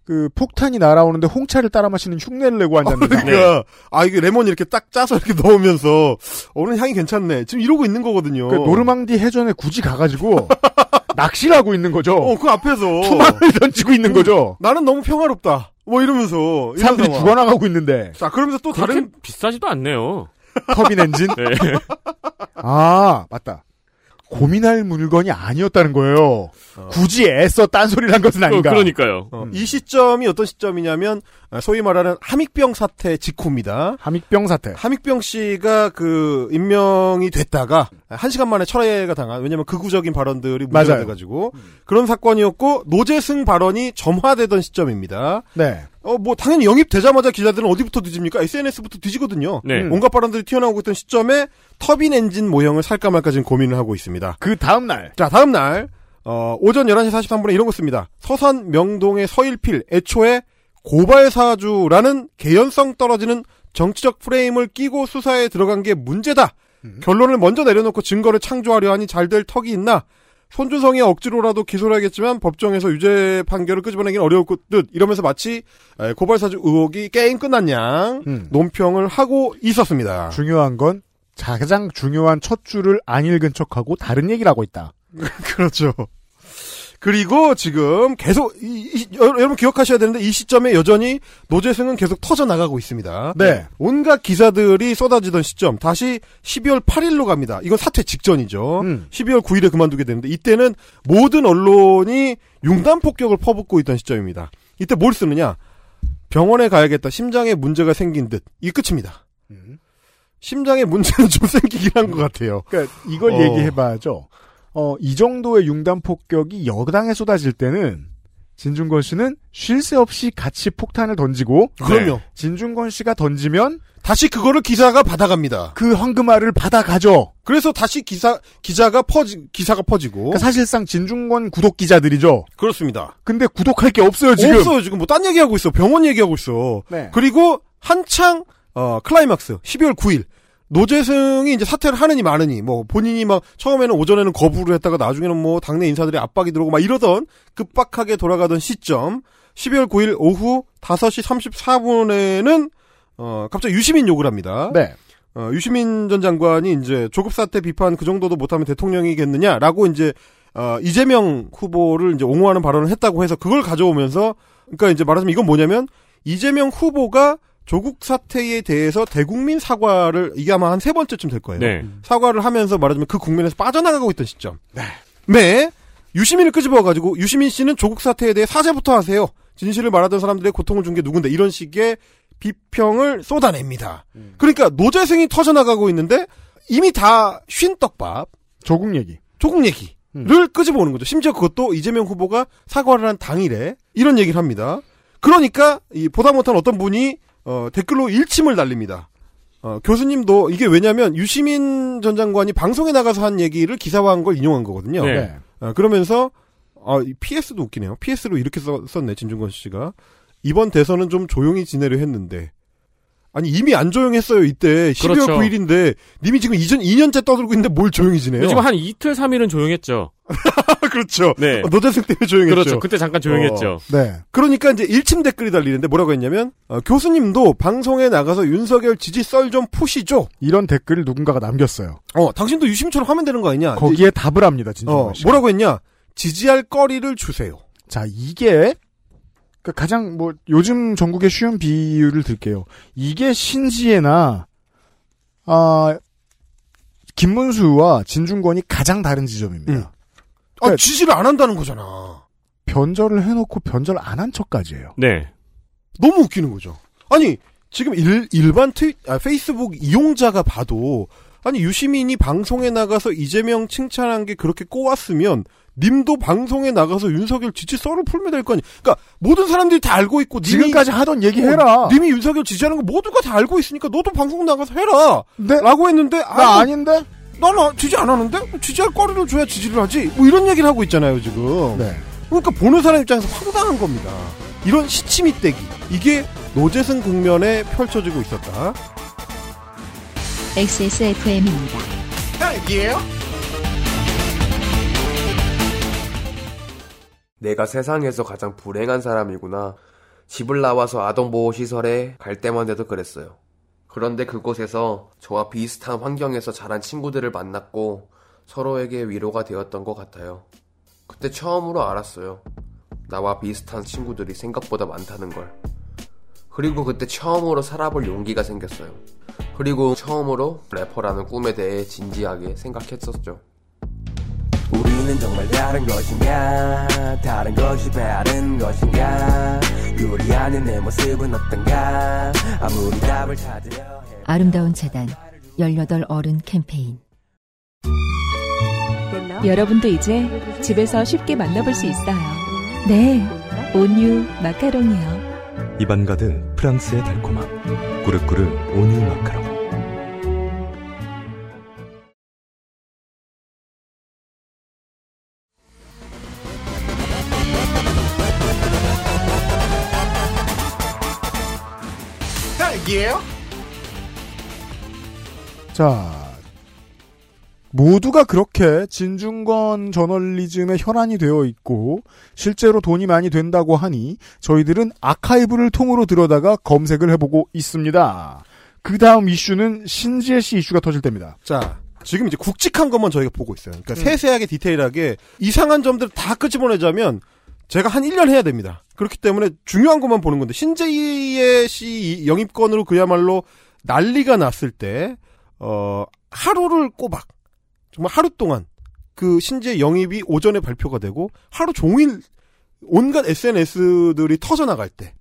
그 폭탄이 날아오는데 홍차를 따라 마시는 흉내를 내고 앉았는데. 그러니까 아 이게 레몬 이렇게 딱 짜서 이렇게 넣으면서 오늘 향이 괜찮네. 지금 이러고 있는 거거든요. 그 노르망디 해전에 굳이 가가지고 낚시를 하고 있는 거죠. 어, 그 앞에서 투망을 던지고 있는 거죠. 나는 너무 평화롭다. 뭐 이러면서 사람들이 상황. 죽어나가고 있는데. 자, 그러면서 또 다른 비싸지도 않네요. 터빈 엔진? 네. 아, 맞다. 고민할 물건이 아니었다는 거예요. 굳이 애써 딴소리를 한 것은 아닌가. 어, 그러니까요. 어, 이 시점이 어떤 시점이냐면 아, 소위 말하는 함익병 사태 직후입니다. 함익병 사태. 함익병 씨가 그 임명이 됐다가 한 시간 만에 철회가 당한 왜냐면 극우적인 발언들이 문제가 맞아요. 돼가지고 그런 사건이었고 노재승 발언이 점화되던 시점입니다. 네. 어 뭐 당연히 영입되자마자 기자들은 어디부터 뒤집니까? SNS부터 뒤지거든요. 네. 온갖 발언들이 튀어나오고 있던 시점에 터빈 엔진 모형을 살까 말까 지금 고민을 하고 있습니다. 그 다음 날. 자, 다음 날, 어, 오전 11시 43분에 이런 거 씁니다. 서산 명동의 서일필, 애초에 고발사주라는 개연성 떨어지는 정치적 프레임을 끼고 수사에 들어간 게 문제다. 결론을 먼저 내려놓고 증거를 창조하려 하니 잘 될 턱이 있나? 손준성이 억지로라도 기소를 하겠지만 법정에서 유죄 판결을 끄집어내기는 어려울 듯 이러면서 마치 에, 고발사주 의혹이 게임 끝났냐 음. 논평을 하고 있었습니다. 중요한 건 가장 중요한 첫 줄을 안 읽은 척하고 다른 얘기를 하고 있다. 그렇죠. 그리고 지금 계속 이- 이- 여- 여러분 기억하셔야 되는데 이 시점에 여전히 노재승은 계속 터져 나가고 있습니다. 네. 온갖 기사들이 쏟아지던 시점 다시 12월 8일로 갑니다. 이건 사퇴 직전이죠. 음. 12월 9일에 그만두게 되는데 이때는 모든 언론이 융단 폭격을 퍼붓고 있던 시점입니다. 이때 뭘 쓰느냐? 병원에 가야겠다. 심장에 문제가 생긴 듯. 이게 끝입니다. 심장에 문제는 좀 생기긴 한 것 같아요. 그러니까 이걸 어. 얘기해봐야죠. 어, 이 정도의 융단 폭격이 여당에 쏟아질 때는 진중권 씨는 쉴 새 없이 같이 폭탄을 던지고 그럼요. 진중권 씨가 던지면 다시 그거를 기사가 받아갑니다. 그 황금알을 받아가죠. 그래서 다시 기사 기자가 퍼지 기사가 퍼지고 그러니까 사실상 진중권 구독 기자들이죠. 그렇습니다. 근데 구독할 게 없어요 지금. 없어요 지금 뭐 딴 얘기하고 있어 병원 얘기하고 있어. 네. 그리고 한창 어 클라이막스 12월 9일 노재승이 이제 사퇴를 하느니 마느니 뭐 본인이 막 처음에는 오전에는 거부를 했다가 나중에는 뭐 당내 인사들이 압박이 들어오고 막 이러던 급박하게 돌아가던 시점 12월 9일 오후 5시 34분에는 어 갑자기 유시민 욕을 합니다. 네. 어, 유시민 전 장관이 이제 조국 사태 비판 그 정도도 못하면 대통령이겠느냐라고 이제 어, 이재명 후보를 이제 옹호하는 발언을 했다고 해서 그걸 가져오면서 그러니까 이제 말하자면 이건 뭐냐면 이재명 후보가 조국 사태에 대해서 대국민 사과를 이게 아마 한 세 번째쯤 될 거예요. 네. 사과를 하면서 말하자면 그 국면에서 빠져나가고 있던 시점. 네. 유시민을 끄집어가지고 유시민 씨는 조국 사태에 대해 사죄부터 하세요. 진실을 말하던 사람들의 고통을 준 게 누군데 이런 식의 비평을 쏟아냅니다. 그러니까 노재승이 터져나가고 있는데 이미 다 쉰 떡밥 조국 얘기. 조국 얘기 를 끄집어오는 거죠. 심지어 그것도 이재명 후보가 사과를 한 당일에 이런 얘기를 합니다. 그러니까 이 보다 못한 어떤 분이 어, 댓글로 일침을 날립니다. 어, 교수님도 이게 왜냐면 유시민 전 장관이 방송에 나가서 한 얘기를 기사화한 걸 인용한 거거든요. 네. 어, 그러면서 아, 이 PS도 웃기네요. PS로 이렇게 써, 썼네 진중권 씨가 이번 대선은 좀 조용히 지내려 했는데 아니 이미 안 조용했어요 이때 12월 그렇죠. 9일인데 님이 지금 이전 2년째 떠들고 있는데 뭘 조용히 지내요? 지금 한 이틀, 3일은 조용했죠. 그렇죠. 네. 어, 노재승 때문에 조용했죠. 그렇죠. 그때 잠깐 조용했죠. 네. 그러니까 이제 일침 댓글이 달리는데 뭐라고 했냐면 어, 교수님도 방송에 나가서 윤석열 지지 썰 좀 푸시죠. 이런 댓글을 누군가가 남겼어요. 어, 당신도 유시민처럼 하면 되는 거 아니냐? 거기에 답을 합니다, 진정권 어, 씨. 뭐라고 했냐? 지지할 거리를 주세요. 자, 이게 그 가장 뭐 요즘 전국의 쉬운 비유를 들게요. 이게 신지혜나 아 김문수와 진중권이 가장 다른 지점입니다. 아, 지지를 안 한다는 거잖아. 변절을 해놓고 변절 안 한 척까지예요. 네. 너무 웃기는 거죠. 아니, 지금 일, 일반 트위, 아, 페이스북 이용자가 봐도, 아니, 유시민이 방송에 나가서 이재명 칭찬한 게 그렇게 꼬았으면, 님도 방송에 나가서 윤석열 지지 썰을 풀면 될 거 아니. 그러니까 모든 사람들이 다 알고 있고 님이- 지금까지 하던 얘기 해라. 어, 님이 윤석열 지지하는 거 모두가 다 알고 있으니까 너도 방송 나가서 해라. 네. 라고 했는데 나 아닌데? 난 아- 지지 안 하는데? 지지할 거리를 줘야 지지를 하지. 뭐 이런 얘기를 하고 있잖아요, 지금. 네. 그러니까 보는 사람 입장에서 황당한 겁니다. 이런 시치미 떼기. 이게 노재승 국면에 펼쳐지고 있었다. XSFM입니다. 딸기예요? 내가 세상에서 가장 불행한 사람이구나. 집을 나와서 아동보호시설에 갈 때만 해도 그랬어요. 그런데 그곳에서 저와 비슷한 환경에서 자란 친구들을 만났고 서로에게 위로가 되었던 것 같아요. 그때 처음으로 알았어요. 나와 비슷한 친구들이 생각보다 많다는 걸. 그리고 그때 처음으로 살아볼 용기가 생겼어요. 그리고 처음으로 래퍼라는 꿈에 대해 진지하게 생각했었죠. 우리는 정말 다른 것인가 다른 것이 다른 것인가 유리하는 내 모습은 어떤가? 아무리 답을 찾으려 아름다운 재단 18 어른 캠페인. 여러분도 이제 집에서 쉽게 만나볼 수 있어요. 네, 온유 마카롱이요. 입안 가득 프랑스의 달콤함. 꾸르꾸르 온유 마카롱 딸기예요? 자, 모두가 그렇게 진중권 저널리즘의 혈안이 되어 있고 실제로 돈이 많이 된다고 하니 저희들은 아카이브를 통으로 들여다가 검색을 해보고 있습니다. 그 다음 이슈는 신지혜 씨 이슈가 터질 때입니다. 자, 지금 이제 굵직한 것만 저희가 보고 있어요. 그러니까 음. 세세하게 디테일하게 이상한 점들을 다 끄집어내자면 제가 한 1년 해야 됩니다. 그렇기 때문에 중요한 것만 보는 건데 신재희의 씨 영입건으로 그야말로 난리가 났을 때 어, 하루를 꼬박 정말 하루 동안 그 신재 영입이 오전에 발표가 되고 하루 종일 온갖 SNS들이 터져 나갈 때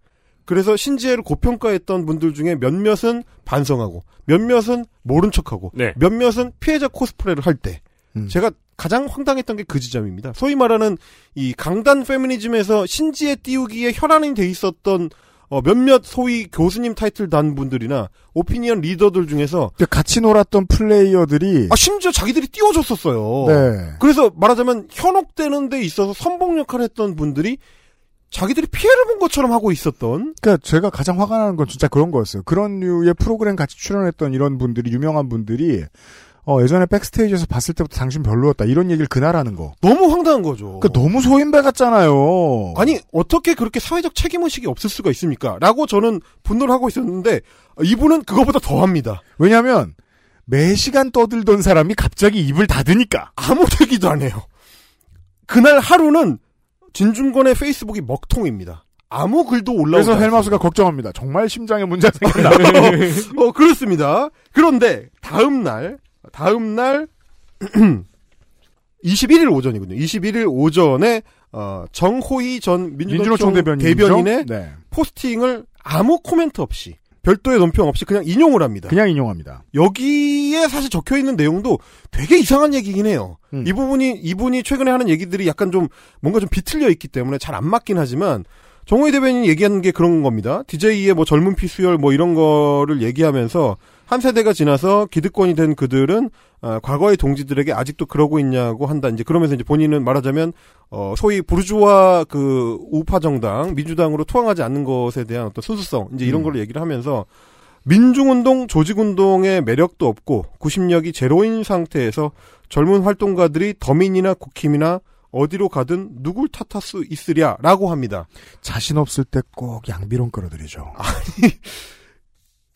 그래서 신지혜를 고평가했던 분들 중에 몇몇은 반성하고 몇몇은 모른 척하고 네. 몇몇은 피해자 코스프레를 할 때 음. 제가 가장 황당했던 게 그 지점입니다. 소위 말하는 이 강단 페미니즘에서 신지혜 띄우기에 혈안이 돼 있었던 어, 몇몇 소위 교수님 타이틀 단 분들이나 오피니언 리더들 중에서 같이 놀았던 플레이어들이 아 심지어 자기들이 띄워줬었어요. 네. 그래서 말하자면 현혹되는 데 있어서 선봉 역할을 했던 분들이 자기들이 피해를 본 것처럼 하고 있었던 그러니까 제가 가장 화가 나는 건 진짜 그런 거였어요. 그런 류의 프로그램 같이 출연했던 이런 분들이 유명한 분들이 어, 예전에 백스테이지에서 봤을 때부터 당신 별로였다 이런 얘기를 그날 하는 거. 너무 황당한 거죠. 그 너무 소인배 같잖아요. 아니 어떻게 그렇게 사회적 책임의식이 없을 수가 있습니까? 라고 저는 분노를 하고 있었는데 이분은 그거보다 더 합니다. 왜냐하면 매 시간 떠들던 사람이 갑자기 입을 닫으니까 아무 얘기도 안 해요. 그날 하루는 진중권의 페이스북이 먹통입니다. 아무 글도 올라오지 그래서. 헬마우스가 걱정합니다. 정말 심장에 문제가 생겼나. 어, 그렇습니다. 그런데 다음 날, 다음 날 21일 오전이군요. 21일 오전에 어, 정호희 전 민주노총 민주노총? 대변인의 네. 포스팅을 아무 코멘트 없이 별도의 논평 없이 그냥 인용을 합니다. 그냥 인용합니다. 여기에 사실 적혀 있는 내용도 되게 이상한 얘기긴 해요. 음. 이 부분이 이분이 최근에 하는 얘기들이 약간 좀 뭔가 좀 비틀려 있기 때문에 잘 안 맞긴 하지만 정호희 대변인이 얘기하는 게 그런 겁니다. DJ의 뭐 젊은 피 수혈 뭐 이런 거를 얘기하면서 한 세대가 지나서 기득권이 된 그들은 아, 과거의 동지들에게 아직도 그러고 있냐고 한다. 이제 그러면서 이제 본인은 말하자면 어 소위 부르주아 그 우파 정당 민주당으로 투항하지 않는 것에 대한 어떤 순수성 이제 이런 음. 걸 얘기를 하면서 민중운동, 조직운동의 매력도 없고 구심력이 제로인 상태에서 젊은 활동가들이 더민이나 국힘이나 어디로 가든 누굴 탓할 수 있으랴라고 합니다. 자신 없을 때 꼭 양비론 끌어들이죠.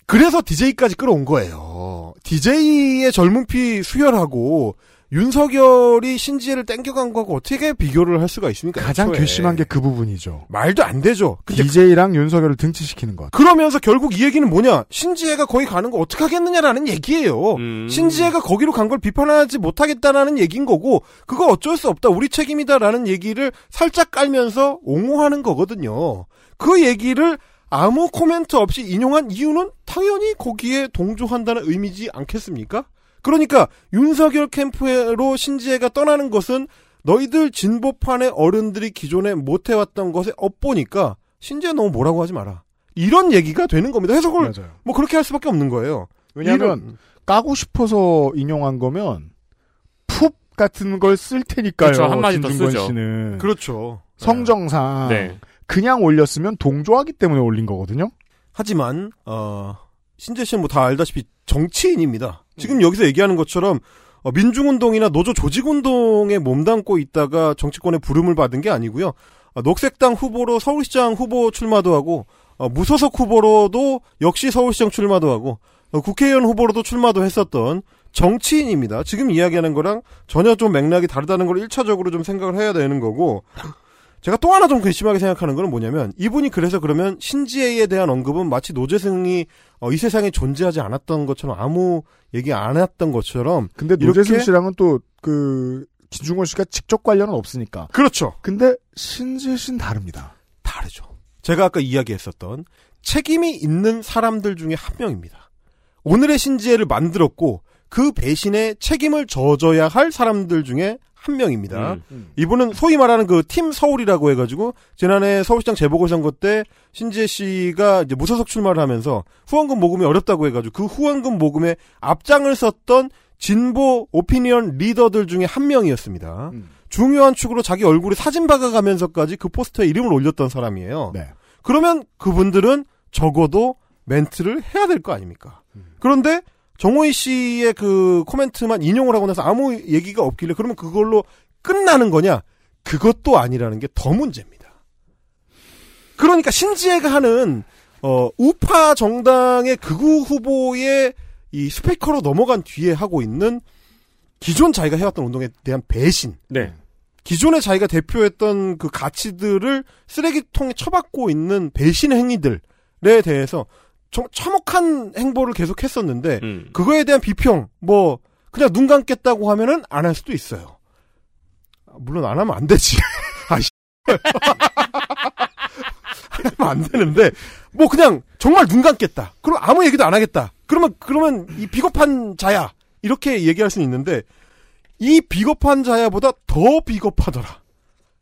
그래서 DJ까지 끌어온 거예요. DJ의 젊은 피 수혈하고 윤석열이 신지혜를 땡겨간 거하고 어떻게 비교를 할 수가 있습니까? 가장 애초에. 괘씸한 게 그 부분이죠. 말도 안 되죠. 근데 DJ랑 윤석열을 등치시키는 것. 그러면서 결국 이 얘기는 뭐냐? 신지혜가 거기 가는 거 어떻게 하겠느냐라는 얘기예요. 음. 신지혜가 거기로 간 걸 비판하지 못하겠다라는 얘기인 거고, 그거 어쩔 수 없다. 우리 책임이다라는 얘기를 살짝 깔면서 옹호하는 거거든요. 그 얘기를 아무 코멘트 없이 인용한 이유는 당연히 거기에 동조한다는 의미지 않겠습니까? 그러니까 윤석열 캠프로 신지혜가 떠나는 것은 너희들 진보판의 어른들이 기존에 못해왔던 것에 엇보니까 신지혜 너무 뭐라고 하지 마라. 이런 얘기가 되는 겁니다. 해석을 뭐 그렇게 할 수밖에 없는 거예요. 왜냐하면 이런- 까고 싶어서 인용한 거면 푹 같은 걸 쓸 테니까요. 그렇죠. 한마디 더 쓰죠. 씨는 그렇죠. 성정상 네. 그냥 올렸으면 동조하기 때문에 올린 거거든요. 하지만 어 신재 씨는 뭐 다 알다시피 정치인입니다. 지금 여기서 얘기하는 것처럼 어, 민중운동이나 노조 조직운동에 몸담고 있다가 정치권의 부름을 받은 게 아니고요. 어, 녹색당 후보로 서울시장 후보 출마도 하고 어, 무소속 후보로도 역시 서울시장 출마도 하고 어, 국회의원 후보로도 출마도 했었던 정치인입니다. 지금 이야기하는 거랑 전혀 좀 맥락이 다르다는 걸 1차적으로 좀 생각을 해야 되는 거고 제가 또 하나 좀 괘씸하게 생각하는 거는 뭐냐면 이분이 그래서 그러면 신지혜에 대한 언급은 마치 노재승이 어, 이 세상에 존재하지 않았던 것처럼 아무 얘기 안 했던 것처럼 근데 노재승 씨랑은 또그 김중권 씨가 직접 관련은 없으니까. 그렇죠. 근데 신지혜 씨는 다릅니다. 다르죠. 제가 아까 이야기했었던 책임이 있는 사람들 중에 한 명입니다. 오늘의 신지혜를 만들었고 그 배신에 책임을 져줘야 할 사람들 중에 한 명입니다. 이분은 소위 말하는 그 팀 서울이라고 해가지고 지난해 서울시장 재보궐선거 때 신지혜 씨가 이제 무소속 출마를 하면서 후원금 모금이 어렵다고 해가지고 그 후원금 모금에 앞장을 섰던 진보 오피니언 리더들 중에 한 명이었습니다. 중요한 축으로 자기 얼굴에 사진 박아가면서까지 그 포스터에 이름을 올렸던 사람이에요. 그러면 그분들은 적어도 멘트를 해야 될 거 아닙니까? 그런데 정호희 씨의 그 코멘트만 인용을 하고 나서 아무 얘기가 없길래 그러면 그걸로 끝나는 거냐? 그것도 아니라는 게 더 문제입니다. 그러니까 신지혜가 하는 어 우파 정당의 극우 후보의 이 스피커로 넘어간 뒤에 하고 있는 기존 자기가 해왔던 운동에 대한 배신. 네. 기존에 자기가 대표했던 그 가치들을 쓰레기통에 처박고 있는 배신 행위들에 대해서 좀 참혹한 행보를 계속 했었는데 음. 그거에 대한 비평 뭐 그냥 눈 감겠다고 하면은 안 할 수도 있어요. 물론 안 하면 안 되지. 아이씨. 하면 안 되는데 뭐 그냥 정말 눈 감겠다. 그럼 아무 얘기도 안 하겠다. 그러면 그러면 이 비겁한 자야 이렇게 얘기할 수는 있는데 이 비겁한 자야보다 더 비겁하더라.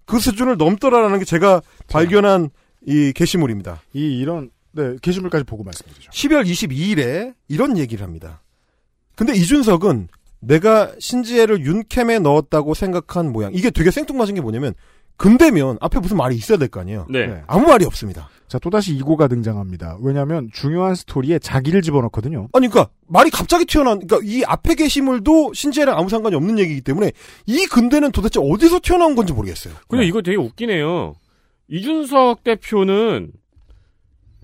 그 수준을 넘더라라는 게 제가 발견한 이 게시물입니다. 이 이런 네 게시물까지 보고 말씀드리죠. 12월 22일에 이런 얘기를 합니다. 근데 이준석은 내가 신지혜를 윤캠에 넣었다고 생각한 모양. 이게 되게 생뚱맞은 게 뭐냐면 근대면 앞에 무슨 말이 있어야 될 거 아니에요. 네. 아무 말이 없습니다. 자 또다시 이고가 등장합니다. 왜냐하면 중요한 스토리에 자기를 집어넣거든요. 아니 그러니까 말이 갑자기 튀어나온 그러니까 이 앞에 게시물도 신지혜랑 아무 상관이 없는 얘기이기 때문에 이 근대는 도대체 어디서 튀어나온 건지 모르겠어요. 근데 이거 되게 웃기네요. 이준석 대표는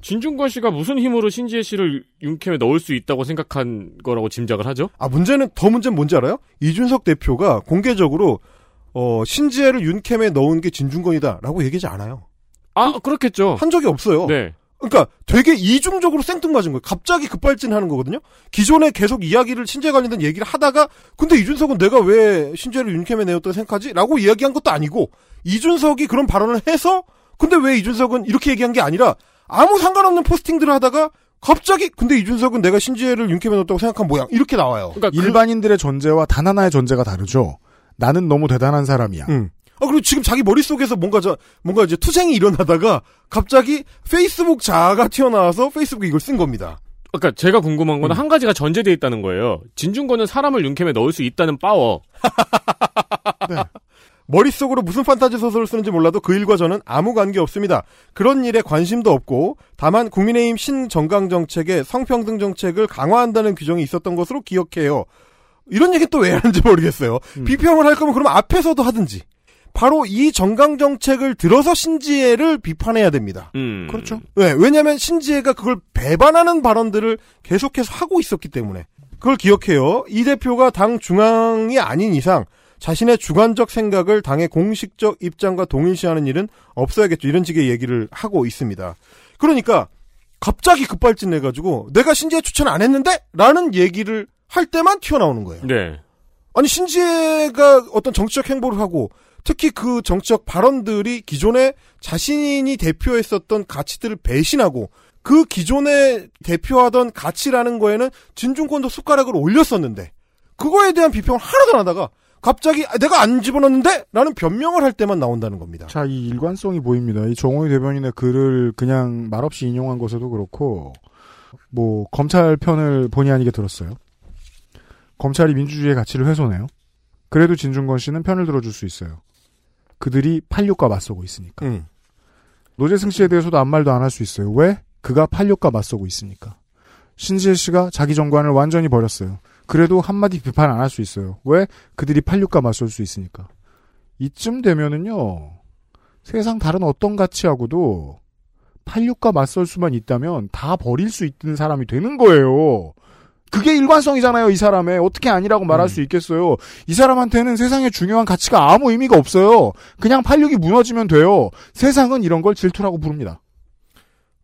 진중권 씨가 무슨 힘으로 신지혜 씨를 윤캠에 넣을 수 있다고 생각한 거라고 짐작을 하죠? 아 문제는 더 문제는 뭔지 알아요? 이준석 대표가 공개적으로 어 신지혜를 윤캠에 넣은 게 진중권이다 라고 얘기하지 않아요. 아 그렇겠죠. 한 적이 없어요. 네. 그러니까 되게 이중적으로 생뚱맞은 거예요. 갑자기 급발진하는 거거든요. 기존에 계속 이야기를 신재 관련된 얘기를 하다가 근데 이준석은 내가 왜 신재를 윤캠에 내었다고 생각하지? 라고 이야기한 것도 아니고 이준석이 그런 발언을 해서 근데 왜 이준석은 이렇게 얘기한 게 아니라 아무 상관없는 포스팅들을 하다가 갑자기 근데 이준석은 내가 신지혜를 윤캠에 넣었다고 생각한 모양 이렇게 나와요. 그러니까 일반인들의 존재와 단 하나의 존재가 다르죠. 나는 너무 대단한 사람이야. 음. 아, 그리고 지금 자기 머릿속에서 뭔가 저, 뭔가 이제 투쟁이 일어나다가 갑자기 페이스북 자아가 튀어나와서 페이스북에 이걸 쓴 겁니다. 그러니까 제가 궁금한 음. 거는 한 가지가 전제돼 있다는 거예요. 진중권은 사람을 윤캠에 넣을 수 있다는 파워. 머릿속으로 무슨 판타지 소설을 쓰는지 몰라도 그 일과 저는 아무 관계 없습니다. 그런 일에 관심도 없고 다만 국민의힘 신정강 정책에 성평등 정책을 강화한다는 규정이 있었던 것으로 기억해요. 이런 얘기 또 왜 하는지 모르겠어요. 비평을 할 거면 그럼 앞에서도 하든지. 바로 이 정강 정책을 들어서 신지혜를 비판해야 됩니다. 음. 그렇죠. 네, 왜냐하면 신지혜가 그걸 배반하는 발언들을 계속해서 하고 있었기 때문에 그걸 기억해요. 이 대표가 당 중앙이 아닌 이상 자신의 주관적 생각을 당의 공식적 입장과 동일시하는 일은 없어야겠죠. 이런 식의 얘기를 하고 있습니다. 그러니까 갑자기 급발진 내가지고 내가 신지혜 추천 안 했는데? 라는 얘기를 할 때만 튀어나오는 거예요. 네. 아니 신지혜가 어떤 정치적 행보를 하고 특히 그 정치적 발언들이 기존에 자신이 대표했었던 가치들을 배신하고 그 기존에 대표하던 가치라는 거에는 진중권도 숟가락을 올렸었는데 그거에 대한 비평을 하나도 안 하다가 갑자기 아, 내가 안 집어넣는데? 라는 변명을 할 때만 나온다는 겁니다. 자, 이 일관성이 보입니다. 이 정호희 대변인의 글을 그냥 말없이 인용한 것에도 그렇고, 뭐, 검찰 편을 본의 아니게 들었어요. 검찰이 민주주의의 가치를 훼손해요. 그래도 진중권 씨는 편을 들어줄 수 있어요. 그들이 86과 맞서고 있으니까. 음. 노재승 씨에 대해서도 아무 말도 안 할 수 있어요. 왜? 그가 86과 맞서고 있으니까. 신지혜 씨가 자기 정관을 완전히 버렸어요. 그래도 한마디 비판 안 할 수 있어요. 왜? 그들이 86과 맞설 수 있으니까. 이쯤 되면은요, 세상 다른 어떤 가치하고도 86과 맞설 수만 있다면 다 버릴 수 있는 사람이 되는 거예요. 그게 일관성이잖아요, 이 사람의. 어떻게 아니라고 말할 수 있겠어요. 이 사람한테는 세상에 중요한 가치가 아무 의미가 없어요. 그냥 86이 무너지면 돼요. 세상은 이런 걸 질투라고 부릅니다.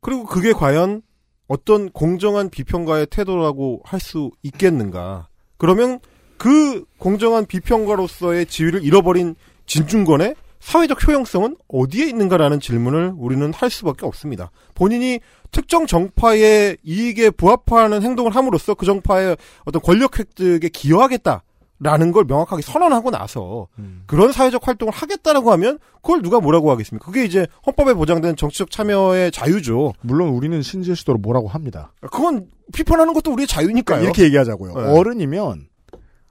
그리고 그게 과연 어떤 공정한 비평가의 태도라고 할 수 있겠는가. 그러면 그 공정한 비평가로서의 지위를 잃어버린 진중권의 사회적 효용성은 어디에 있는가라는 질문을 우리는 할 수밖에 없습니다. 본인이 특정 정파의 이익에 부합하는 행동을 함으로써 그 정파의 어떤 권력 획득에 기여하겠다 라는 걸 명확하게 선언하고 나서 그런 사회적 활동을 하겠다라고 하면 그걸 누가 뭐라고 하겠습니까? 그게 이제 헌법에 보장된 정치적 참여의 자유죠. 물론 우리는 신지혜 씨도록 뭐라고 합니다. 그건 비판하는 것도 우리의 자유니까요. 이렇게 얘기하자고요. 네. 어른이면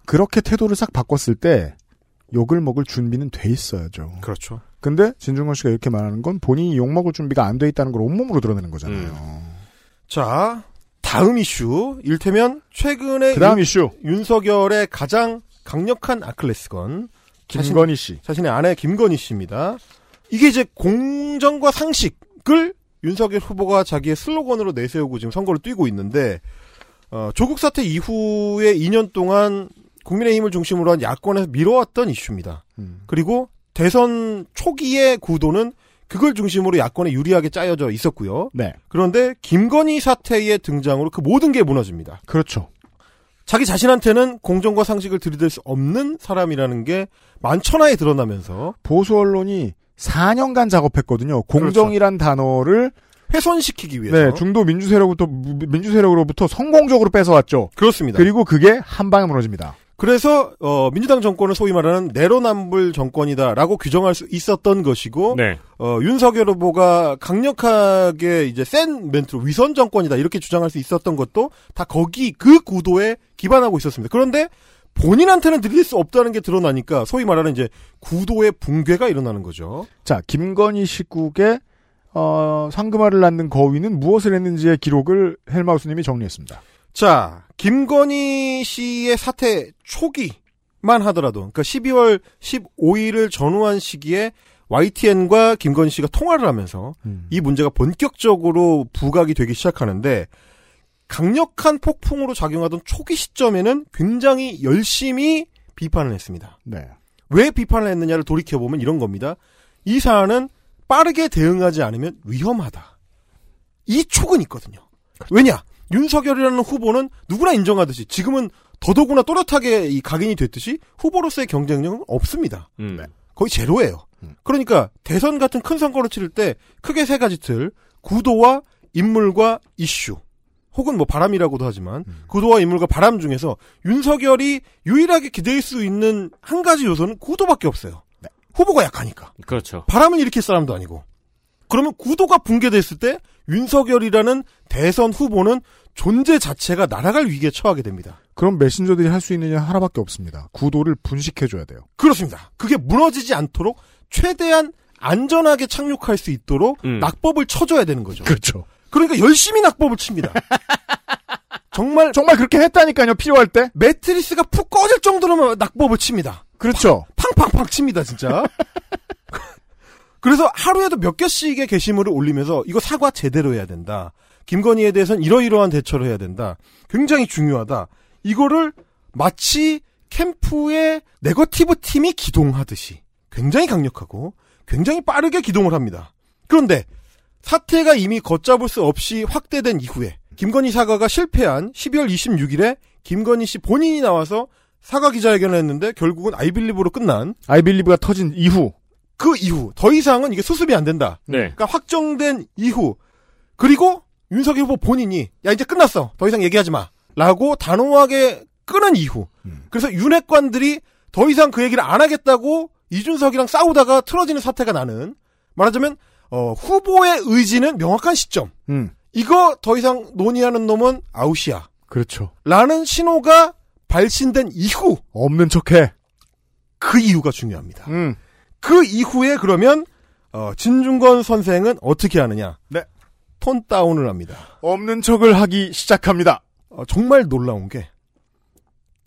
그렇게 태도를 싹 바꿨을 때 욕을 먹을 준비는 돼 있어야죠. 그렇죠. 근데 진중권 씨가 이렇게 말하는 건 본인이 욕 먹을 준비가 안 돼 있다는 걸 온몸으로 드러내는 거잖아요. 자, 다음 이슈. 일테면 최근에 그다음 윤- 이슈. 윤석열의 가장 강력한 아클레스건 김건희 씨. 자신의 아내 김건희 씨입니다. 이게 이제 공정과 상식을 윤석열 후보가 자기의 슬로건으로 내세우고 지금 선거를 뛰고 있는데 어, 조국 사태 이후에 2년 동안 국민의힘을 중심으로 한 야권에서 미뤄왔던 이슈입니다. 음. 그리고 대선 초기의 구도는 그걸 중심으로 야권에 유리하게 짜여져 있었고요. 네. 그런데 김건희 사태의 등장으로 그 모든 게 무너집니다. 그렇죠. 자기 자신한테는 공정과 상식을 들이댈 수 없는 사람이라는 게 만천하에 드러나면서 보수 언론이 4년간 작업했거든요. 공정이란 단어를 훼손시키기 위해서 네, 중도 민주 세력부터 민주 세력으로부터 성공적으로 뺏어왔죠. 그렇습니다. 그리고 그게 한 방에 무너집니다. 그래서 어, 민주당 정권을 소위 말하는 내로남불 정권이다라고 규정할 수 있었던 것이고 네. 어, 윤석열 후보가 강력하게 이제 센 멘트로 위선 정권이다 이렇게 주장할 수 있었던 것도 다 거기 그 구도에 기반하고 있었습니다. 그런데 본인한테는 들릴 수 없다는 게 드러나니까 소위 말하는 이제 구도의 붕괴가 일어나는 거죠. 자, 김건희 시국의 어, 상금화를 낳는 거위는 무엇을 했는지의 기록을 헬마우스님이 정리했습니다. 자, 김건희 씨의 사태 초기만 하더라도, 그러니까 12월 15일을 전후한 시기에 YTN과 김건희 씨가 통화를 하면서 이 문제가 본격적으로 부각이 되기 시작하는데 강력한 폭풍으로 작용하던 초기 시점에는 굉장히 열심히 비판을 했습니다. 네. 왜 비판을 했느냐를 돌이켜보면 이런 겁니다. 이 사안은 빠르게 대응하지 않으면 위험하다. 이 촉은 있거든요. 왜냐? 윤석열이라는 후보는 누구나 인정하듯이 지금은 더더구나 또렷하게 이 각인이 됐듯이 후보로서의 경쟁력은 없습니다. 음. 거의 제로예요. 그러니까 대선 같은 큰 선거를 치를 때 크게 세 가지 틀 구도와 인물과 이슈 혹은 뭐 바람이라고도 하지만 구도와 인물과 바람 중에서 윤석열이 유일하게 기댈 수 있는 한 가지 요소는 구도밖에 없어요. 후보가 약하니까. 그렇죠. 바람을 일으킬 사람도 아니고. 그러면 구도가 붕괴됐을 때 윤석열이라는 대선 후보는 존재 자체가 날아갈 위기에 처하게 됩니다. 그럼 메신저들이 할 수 있는 일 하나밖에 없습니다. 구도를 분식해줘야 돼요. 그렇습니다. 그게 무너지지 않도록 최대한 안전하게 착륙할 수 있도록 낙법을 쳐줘야 되는 거죠. 그렇죠. 그러니까 열심히 낙법을 칩니다. 정말 정말 그렇게 했다니까요. 필요할 때 매트리스가 푹 꺼질 정도로 낙법을 칩니다. 그렇죠. 팡 팡팡 칩니다, 진짜. 그래서 하루에도 몇 개씩의 게시물을 올리면서 이거 사과 제대로 해야 된다. 김건희에 대해서는 이러이러한 대처를 해야 된다. 굉장히 중요하다. 이거를 마치 캠프의 네거티브 팀이 기동하듯이 굉장히 강력하고 굉장히 빠르게 기동을 합니다. 그런데 사태가 이미 걷잡을 수 없이 확대된 이후에 김건희 사과가 실패한 12월 26일에 김건희 씨 본인이 나와서 사과 기자회견을 했는데 결국은 아이빌리브로 끝난 아이빌리브가 터진 이후 그 이후 더 이상은 이게 수습이 안 된다. 네. 그러니까 확정된 이후 그리고 윤석열 후보 본인이 야 이제 끝났어 더 이상 얘기하지 마 라고 단호하게 끊은 이후 그래서 윤핵관들이 더 이상 그 얘기를 안 하겠다고 이준석이랑 싸우다가 틀어지는 사태가 나는 말하자면 어, 후보의 의지는 명확한 시점 음. 이거 더 이상 논의하는 놈은 아웃이야 그렇죠. 라는 신호가 발신된 이후 없는 척해. 그 이유가 중요합니다. 음. 그 이후에 그러면 어, 진중권 선생은 어떻게 하느냐? 네. 톤 다운을 합니다. 없는 척을 하기 시작합니다. 어, 정말 놀라운 게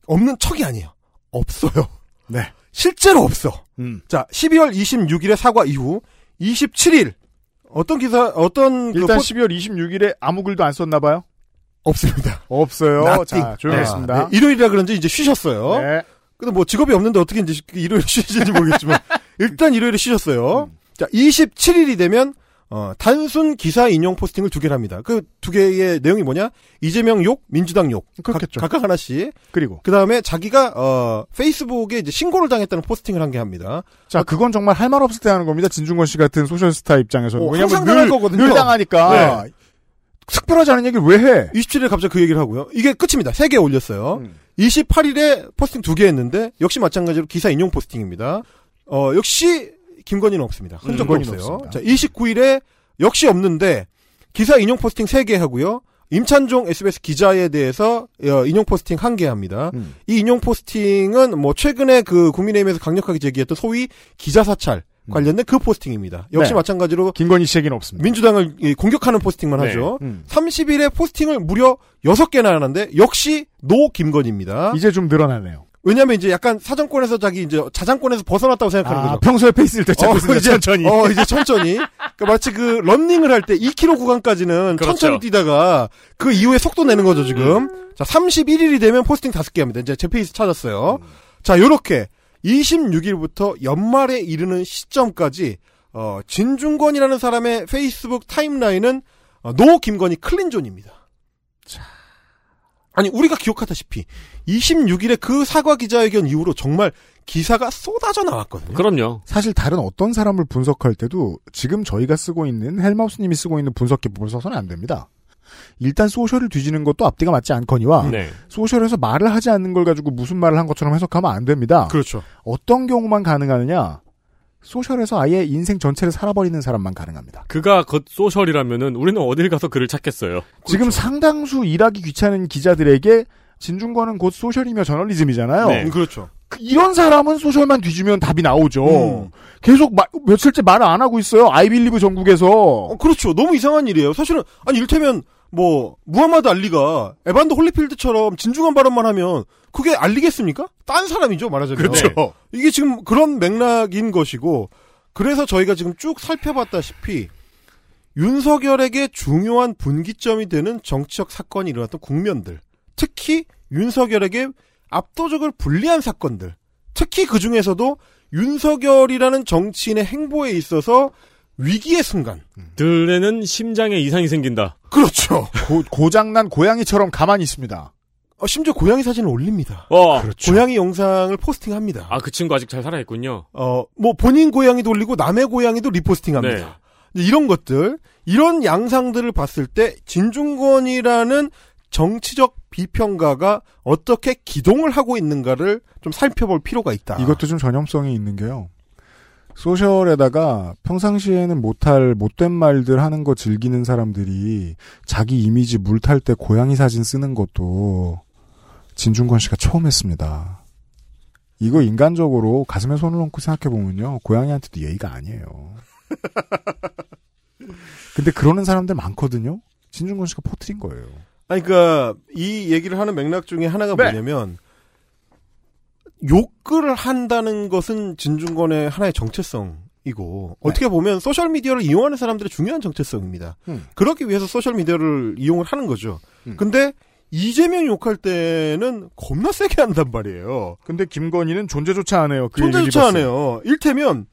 없는 척이 아니에요. 없어요. 네. 실제로 없어. 음. 자, 12월 26일의 사과 이후 27일 어떤 기사 어떤 그 일단 포- 12월 26일에 아무 글도 안 썼나 봐요. 없습니다. 없어요. Nothing. 자, 조용했습니다. 아, 네, 일요일이라 그런지 이제 쉬셨어요. 네. 근데 뭐 직업이 없는데 어떻게 이제 일요일 쉬시는지 모르겠지만 일단 일요일에 쉬셨어요. 자, 27일이 되면 어, 단순 기사 인용 포스팅을 두 개를 합니다. 그 두 개의 내용이 뭐냐? 이재명 욕, 민주당 욕. 그렇겠죠. 각, 각 하나씩. 그리고 그 다음에 자기가 어, 페이스북에 이제 신고를 당했다는 포스팅을 한 개 합니다. 자, 그건 정말 할 말 없을 때 하는 겁니다. 진중권 씨 같은 소셜 스타 입장에서는. 어, 왜냐면 늘, 당할 거거든요. 늘 당하니까. 네. 특별하지 않은 얘기를 왜 해? 27일에 갑자기 그 얘기를 하고요. 이게 끝입니다. 세 개 올렸어요. 음. 28일에 포스팅 두 개 했는데 역시 마찬가지로 기사 인용 포스팅입니다. 어, 역시 김건희는 없습니다. 흔적 도 김건희는 없어요. 없습니다. 자, 29일에 역시 없는데 기사 인용 포스팅 세개 하고요. 임찬종 SBS 기자에 대해서 어, 인용 포스팅 한 개 합니다. 음. 이 인용 포스팅은 뭐 최근에 그 국민의힘에서 강력하게 제기했던 소위 기자 사찰 관련된 그 포스팅입니다. 역시 네. 마찬가지로 김건희 씨에게는 없습니다. 민주당을 이, 공격하는 포스팅만 네. 하죠. 음. 30일에 포스팅을 무려 6개나 하는데 역시 no 김건희입니다. 이제 좀 늘어나네요. 왜냐면 이제 약간 사정권에서 자기 이제 자장권에서 벗어났다고 생각하는 아, 거죠. 평소에 페이스를 되찾고. 이제, 천천히. 어, 이제 천천히. 그러니까 마치 그 런닝을 할 때 2km 구간까지는 그렇죠. 천천히 뛰다가 그 이후에 속도 내는 거죠, 지금. 자, 31일이 되면 포스팅 5개 합니다. 이제 제 페이스 찾았어요. 자, 요렇게 26일부터 연말에 이르는 시점까지 어, 진중권이라는 사람의 페이스북 타임라인은 어, no 김건희 clean zone입니다. 아니 우리가 기억하다시피 26일에 그 사과 기자회견 이후로 정말 기사가 쏟아져 나왔거든요. 그럼요. 사실 다른 어떤 사람을 분석할 때도 지금 저희가 쓰고 있는 헬마우스님이 쓰고 있는 분석 기법을 써서는 안 됩니다. 일단 소셜을 뒤지는 것도 앞뒤가 맞지 않거니와 네. 소셜에서 말을 하지 않는 걸 가지고 무슨 말을 한 것처럼 해석하면 안 됩니다. 그렇죠. 어떤 경우만 가능하느냐? 소셜에서 아예 인생 전체를 살아버리는 사람만 가능합니다. 그가 곧 소셜이라면은 우리는 어딜 가서 글을 찾겠어요. 지금 상당수 일하기 귀찮은 기자들에게 진중권은 곧 소셜이며 저널리즘이잖아요. 네. 그렇죠. 그- 이런 사람은 소셜만 뒤지면 답이 나오죠. 음. 계속 마- 며칠째 말을 안 하고 있어요. I believe 정국에서. 어, 그렇죠. 너무 이상한 일이에요. 사실은 아니 일테면 뭐 무하마드 알리가 에반더 홀리필드처럼 진중한 발언만 하면 그게 알리겠습니까? 딴 사람이죠 말하자면. 그렇죠. 이게 지금 그런 맥락인 것이고 그래서 저희가 지금 쭉 살펴봤다시피 윤석열에게 중요한 분기점이 되는 정치적 사건이 일어났던 국면들 특히 윤석열에게 압도적으로 불리한 사건들 특히 그 중에서도 윤석열이라는 정치인의 행보에 있어서 위기의 순간 들에는 심장에 이상이 생긴다. 그렇죠. 고, 장난 고양이처럼 가만히 있습니다. 어, 심지어 고양이 사진을 올립니다. 어. 고양이 영상을 포스팅합니다. 아, 그 친구 아직 잘 살아있군요. 어, 뭐 본인 고양이도 올리고 남의 고양이도 리포스팅합니다. 네. 이런 것들 이런 양상들을 봤을 때 진중권이라는 정치적 비평가가 어떻게 기동을 하고 있는가를 좀 살펴볼 필요가 있다. 이것도 좀 전염성이 있는 게요. 소셜에다가 평상시에는 못할 못된 말들 하는 거 즐기는 사람들이 자기 이미지 물 탈 때 고양이 사진 쓰는 것도 진중권 씨가 처음 했습니다. 이거 인간적으로 가슴에 손을 얹고 생각해보면요. 고양이한테도 예의가 아니에요. 근데 그러는 사람들 많거든요? 진중권 씨가 퍼뜨린 거예요. 아니, 그니까, 이 얘기를 하는 맥락 중에 하나가 네. 뭐냐면, 욕을 한다는 것은 진중권의 하나의 정체성이고, 어떻게 보면 소셜 미디어를 이용하는 사람들의 중요한 정체성입니다. 음. 그러기 위해서 소셜 미디어를 이용을 하는 거죠. 근데, 이재명 욕할 때는 겁나 세게 한단 말이에요. 근데 김건희는 존재조차 안 해요. 그 존재조차 안. 해요. 일테면,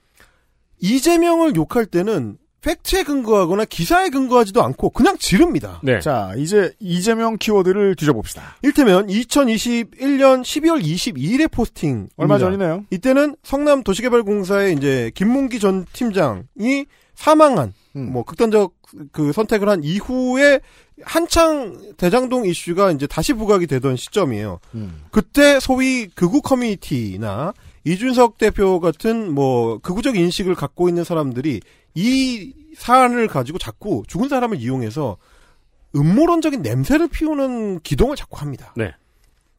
이재명을 욕할 때는 팩트에 근거하거나 기사에 근거하지도 않고 그냥 지릅니다. 네. 자, 이제 이재명 키워드를 뒤져봅시다. 일테면 2021년 12월 22일에 포스팅 얼마 전이네요. 이때는 성남 도시개발공사의 이제 김문기 전 팀장이 사망한 음. 뭐 극단적 그 선택을 한 이후에 한창 대장동 이슈가 이제 다시 부각이 되던 시점이에요. 음. 그때 소위 극우 커뮤니티나 이준석 대표 같은 뭐 극우적 인식을 갖고 있는 사람들이 이 사안을 가지고 자꾸 죽은 사람을 이용해서 음모론적인 냄새를 피우는 기동을 자꾸 합니다. 네.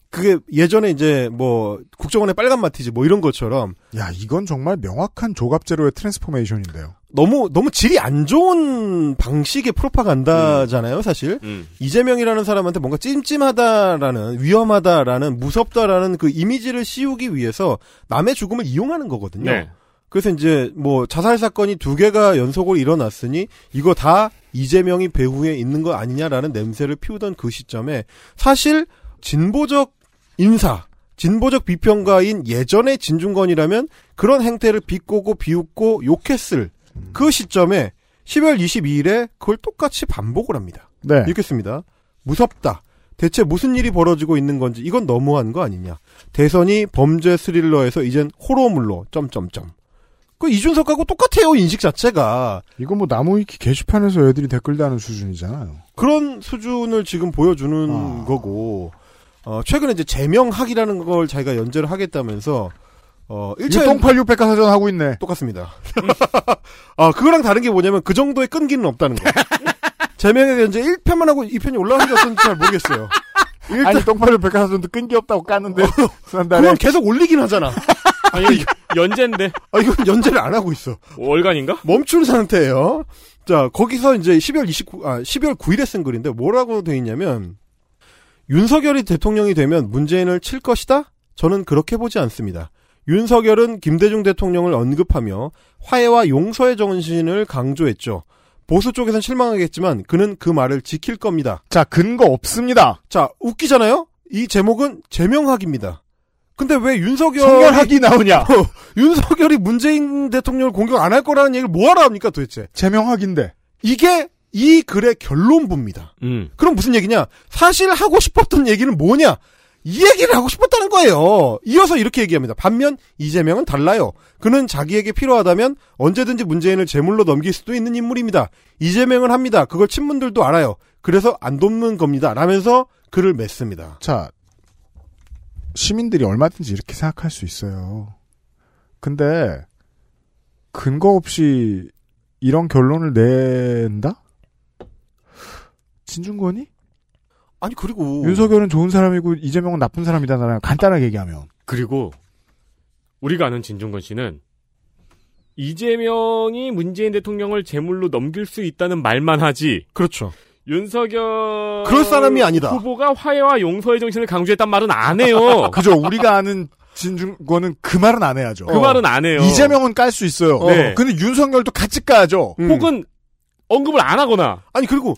그게 예전에 이제 뭐 국정원의 빨간 마티즈 뭐 이런 것처럼 야, 이건 정말 명확한 조갑제로의 transformation인데요. 너무 너무 질이 안 좋은 방식의 프로파간다잖아요, 사실. 음. 이재명이라는 사람한테 뭔가 찜찜하다라는 위험하다라는 무섭다라는 그 이미지를 씌우기 위해서 남의 죽음을 이용하는 거거든요. 네. 그래서 이제 뭐 자살 사건이 두 개가 연속으로 일어났으니 이거 다 이재명이 배후에 있는 거 아니냐라는 냄새를 피우던 그 시점에 사실 진보적 인사, 진보적 비평가인 예전의 진중권이라면 그런 행태를 비꼬고 비웃고 욕했을 그 시점에 12월 22일에 그걸 똑같이 반복을 합니다. 네. 씁니다. 무섭다. 대체 무슨 일이 벌어지고 있는 건지 이건 너무한 거 아니냐. 대선이 범죄 스릴러에서 이젠 호러물로 점점점. 그 이준석하고 똑같아요 인식 자체가. 이거 뭐 나무위키 게시판에서 애들이 댓글 다는 수준이잖아요. 그런 수준을 지금 보여주는 아. 거고 어, 최근에 이제 제명학이라는 걸 자기가 연재를 하겠다면서 어, 1차 이거 똥팔육 백과사전 하고 있네. 똑같습니다. 아, 그거랑 다른 게 뭐냐면 그 정도의 끈기는 없다는 거. 제명에 연재 1편만 하고 2편이 올라간 게 어떤지 잘 모르겠어요. 일단 아니 똥팔육 백과사전도 끈기 없다고 깠는데 지난달에 그건 계속 올리긴 하잖아. 아니, 연재인데. 아, 이건 연재를 안 하고 있어. 월간인가? 멈춘 상태예요. 자, 거기서 이제 12월 29, 아, 12월 9일에 쓴 글인데 뭐라고 돼 있냐면 윤석열이 대통령이 되면 문재인을 칠 것이다? 저는 그렇게 보지 않습니다. 윤석열은 김대중 대통령을 언급하며 화해와 용서의 정신을 강조했죠. 보수 쪽에선 실망하겠지만 그는 그 말을 지킬 겁니다. 자, 근거 없습니다. 자, 웃기잖아요? 이 제목은 제명학입니다. 근데 왜 윤석열이 성결학이 나오냐? 윤석열이 문재인 대통령을 공격 안 할 거라는 얘기를 뭐하러 합니까 도대체? 제명학인데. 이게 이 글의 결론부입니다. 음. 그럼 무슨 얘기냐? 사실 하고 싶었던 얘기는 뭐냐? 이 얘기를 하고 싶었다는 거예요. 이어서 이렇게 얘기합니다. 반면 이재명은 달라요. 그는 자기에게 필요하다면 언제든지 문재인을 제물로 넘길 수도 있는 인물입니다. 이재명은 합니다. 그걸 친문들도 알아요. 그래서 안 돕는 겁니다. 라면서 글을 맺습니다. 자, 시민들이 얼마든지 이렇게 생각할 수 있어요. 근데 근거 없이 이런 결론을 낸다? 진중권이? 아니 그리고 윤석열은 좋은 사람이고 이재명은 나쁜 사람이다라는 간단하게 얘기하면 그리고 우리가 아는 진중권 씨는 이재명이 문재인 대통령을 제물로 넘길 수 있다는 말만 하지. 그렇죠. 윤석열 그럴 사람이 아니다. 후보가 화해와 용서의 정신을 강조했단 말은 안 해요. 그죠? 우리가 아는 진중권은 그 말은 안 해야죠. 그 말은 안 해요. 이재명은 깔 수 있어요. 네. 근데 윤석열도 같이 까야죠. 음. 혹은 언급을 안 하거나. 아니 그리고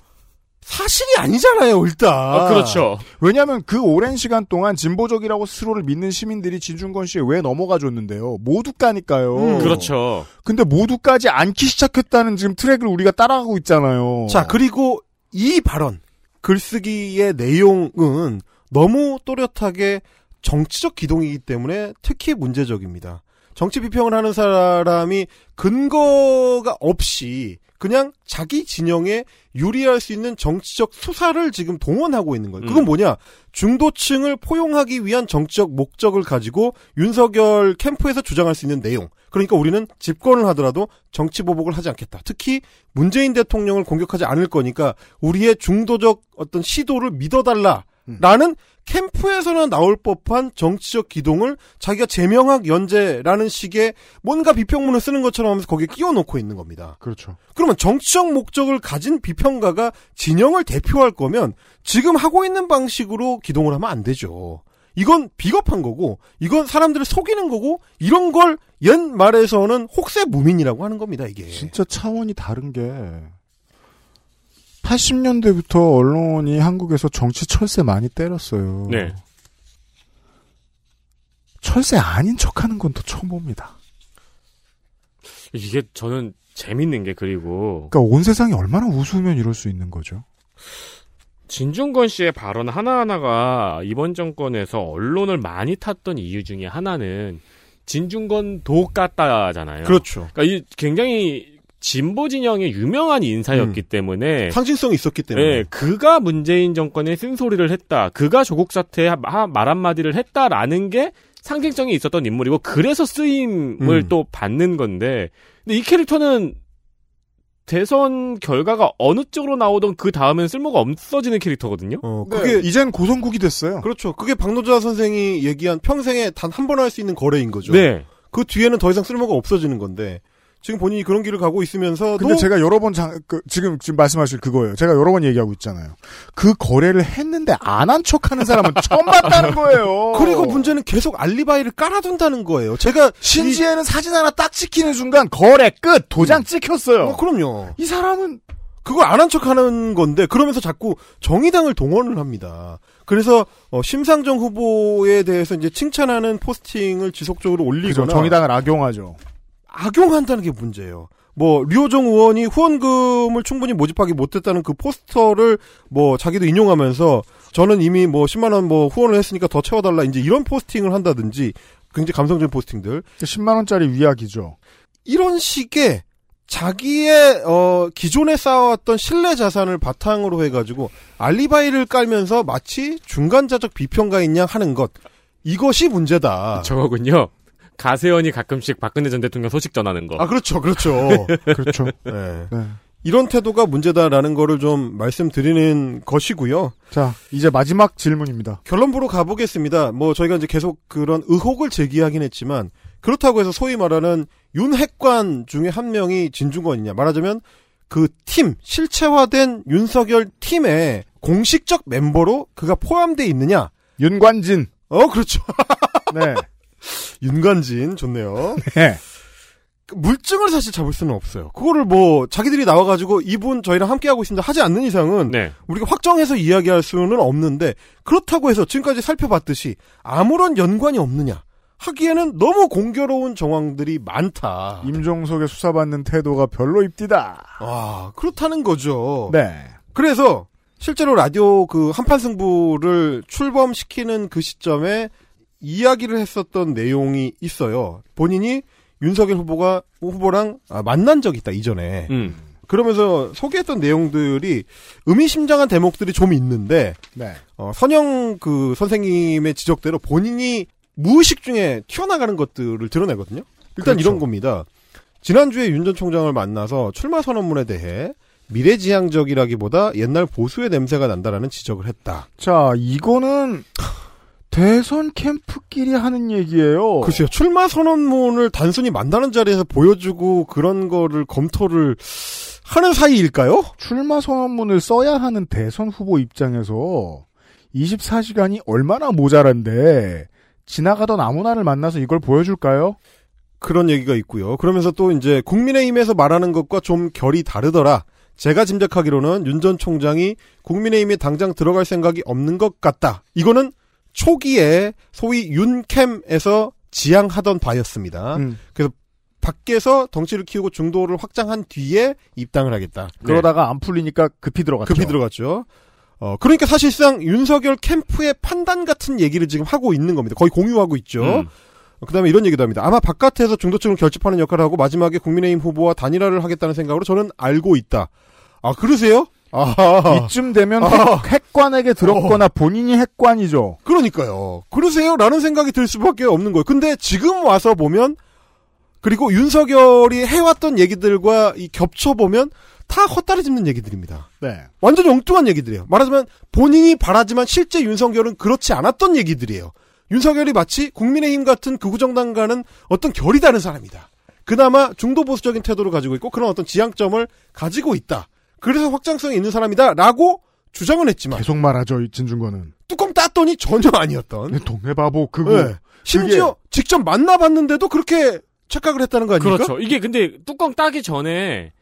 사실이 아니잖아요, 일단. 아, 그렇죠. 왜냐하면 그 오랜 시간 동안 진보적이라고 스스로를 믿는 시민들이 진중권 씨에 왜 넘어가 줬는데요. 모두 까니까요. 음. 그렇죠. 근데 모두 까지 않기 시작했다는 지금 트랙을 우리가 따라가고 있잖아요. 자, 그리고 이 발언, 글쓰기의 내용은 너무 또렷하게 정치적 기동이기 때문에 특히 문제적입니다. 정치 비평을 하는 사람이 근거가 없이 그냥 자기 진영에 유리할 수 있는 정치적 수사를 지금 동원하고 있는 거예요. 그건 뭐냐? 중도층을 포용하기 위한 정치적 목적을 가지고 윤석열 캠프에서 주장할 수 있는 내용. 그러니까 우리는 집권을 하더라도 정치 보복을 하지 않겠다. 특히 문재인 대통령을 공격하지 않을 거니까 우리의 중도적 어떤 시도를 믿어달라. 라는 캠프에서나 나올 법한 정치적 기동을 자기가 제명학 연재라는 식의 뭔가 비평문을 쓰는 것처럼 하면서 거기에 끼워 넣고 있는 겁니다. 그렇죠. 그러면 정치적 목적을 가진 비평가가 진영을 대표할 거면 지금 하고 있는 방식으로 기동을 하면 안 되죠. 이건 비겁한 거고, 이건 사람들을 속이는 거고, 이런 걸 옛말에서는 혹세 무민이라고 하는 겁니다, 이게. 진짜 차원이 다른 게 80년대부터 언론이 한국에서 정치 철새 많이 때렸어요. 네. 철새 아닌 척 하는 건 또 처음 봅니다. 이게 저는 재밌는 게 그리고 그러니까 온 세상이 얼마나 우스우면 이럴 수 있는 거죠. 진중권 씨의 발언 하나하나가 이번 정권에서 언론을 많이 탔던 이유 중에 하나는 진중권 도 같다잖아요. 그렇죠. 그러니까 이 굉장히 진보 진영의 유명한 인사였기 때문에 상징성이 있었기 때문에. 네, 그가 문재인 정권에 쓴소리를 했다. 그가 조국 사태에 하- 말 한마디를 했다라는 게 상징성이 있었던 인물이고 그래서 쓰임을 음. 또 받는 건데 근데 이 캐릭터는 대선 결과가 어느 쪽으로 나오던 그 다음엔 쓸모가 없어지는 캐릭터거든요. 어, 그게 이젠 고성국이 됐어요. 그렇죠. 그게 박노자 선생이 얘기한 평생에 단 한 번 할 수 있는 거래인 거죠. 네. 그 뒤에는 더 이상 쓸모가 없어지는 건데 지금 본인이 그런 길을 가고 있으면서도 근데 제가 여러 번 장, 그, 지금 지금 말씀하실 그거예요. 제가 여러 번 얘기하고 있잖아요. 그 거래를 했는데 안 한 척하는 사람은 처음 봤다는 거예요. 그리고 문제는 계속 알리바이를 깔아둔다는 거예요. 제가 신지에는 사진 하나 딱 찍히는 순간 거래 끝 도장 찍혔어요. 어, 그럼요. 이 사람은 그걸 안 한 척하는 건데 그러면서 자꾸 정의당을 동원을 합니다. 그래서 어, 심상정 후보에 대해서 이제 칭찬하는 포스팅을 지속적으로 그죠. 올리거나 정의당을 악용하죠. 악용한다는 게 문제예요. 뭐 류호정 의원이 후원금을 충분히 모집하기 못했다는 그 포스터를 뭐 자기도 인용하면서 저는 이미 뭐 10만 원 뭐 후원을 했으니까 더 채워달라 이제 이런 포스팅을 한다든지 굉장히 감성적인 포스팅들 10만 원짜리 위약이죠. 이런 식의 자기의 어 기존에 쌓아왔던 신뢰 자산을 바탕으로 해가지고 알리바이를 깔면서 마치 중간자적 비평가인 양 하는 것 이것이 문제다. 저거군요. 가세연이 가끔씩 박근혜 전 대통령 소식 전하는 거. 아 그렇죠, 그렇죠, 그렇죠. 네. 네. 이런 태도가 문제다라는 거를 좀 말씀드리는 것이고요. 자, 이제 마지막 질문입니다. 결론부로 가보겠습니다. 뭐 저희가 이제 계속 그런 의혹을 제기하긴 했지만 그렇다고 해서 소위 말하는 윤핵관 중에 한 명이 진중권이냐 말하자면 그 팀 실체화된 윤석열 팀의 공식적 멤버로 그가 포함돼 있느냐? 윤관진. 어 그렇죠. 네. 윤관진 좋네요. 네. 그 물증을 사실 잡을 수는 없어요. 그거를 뭐 자기들이 나와가지고 이분 저희랑 함께 하고 있습니다 하지 않는 이상은 네. 우리가 확정해서 이야기할 수는 없는데 그렇다고 해서 지금까지 살펴봤듯이 아무런 연관이 없느냐 하기에는 너무 공교로운 정황들이 많다. 임종석의 수사받는 태도가 별로 입디다. 아 그렇다는 거죠. 네. 그래서 실제로 라디오 그 한판 승부를 출범시키는 그 시점에 이야기를 했었던 내용이 있어요. 본인이 윤석열 후보가 후보랑 아, 만난 적이 있다 이전에. 음. 그러면서 소개했던 내용들이 의미심장한 대목들이 좀 있는데 네. 어, 선영 그 선생님의 지적대로 본인이 무의식 중에 튀어나가는 것들을 드러내거든요. 일단 그렇죠. 이런 겁니다. 지난주에 윤 전 총장을 만나서 출마 선언문에 대해 미래지향적이라기보다 옛날 보수의 냄새가 난다라는 지적을 했다. 자, 이거는 대선 캠프끼리 하는 얘기예요. 글쎄요, 출마 선언문을 단순히 만나는 자리에서 보여주고 그런 거를 검토를 하는 사이일까요? 출마 선언문을 써야 하는 대선 후보 입장에서 24시간이 얼마나 모자란데 지나가던 아무나를 만나서 이걸 보여줄까요? 그런 얘기가 있고요. 그러면서 또 이제 국민의힘에서 말하는 것과 좀 결이 다르더라. 제가 짐작하기로는 윤 전 총장이 국민의힘에 당장 들어갈 생각이 없는 것 같다. 이거는 초기에 소위 윤캠에서 지향하던 바였습니다. 음. 그래서 밖에서 덩치를 키우고 중도를 확장한 뒤에 입당을 하겠다. 그러다가 안 풀리니까 급히 들어갔죠. 급히 들어갔죠. 어, 그러니까 사실상 윤석열 캠프의 판단 같은 얘기를 지금 하고 있는 겁니다. 거의 공유하고 있죠. 음. 그 다음에 이런 얘기도 합니다. 아마 바깥에서 중도층을 결집하는 역할을 하고 마지막에 국민의힘 후보와 단일화를 하겠다는 생각으로 저는 알고 있다. 아 그러세요? 아 이쯤 되면 아. 핵, 핵관에게 들었거나 본인이 핵관이죠. 그러니까요. 그러세요? 라는 생각이 들 수밖에 없는 거예요. 근데 지금 와서 보면 그리고 윤석열이 해왔던 얘기들과 이 겹쳐 보면 다 헛다리 짚는 얘기들입니다. 네. 완전 엉뚱한 얘기들이에요. 말하자면 본인이 바라지만 실제 윤석열은 그렇지 않았던 얘기들이에요. 윤석열이 마치 국민의힘 같은 극우정당과는 어떤 결이 다른 사람이다. 그나마 중도 보수적인 태도를 가지고 있고 그런 어떤 지향점을 가지고 있다. 그래서 확장성이 있는 사람이다라고 주장은 했지만 계속 말하죠, 이 진중권은. 뚜껑 땄더니 전혀 아니었던. 동네 바보 그거. 네. 심지어 직접 만나봤는데도 그렇게 착각을 했다는 거 아닙니까? 그렇죠. 이게 근데 뚜껑 따기 전에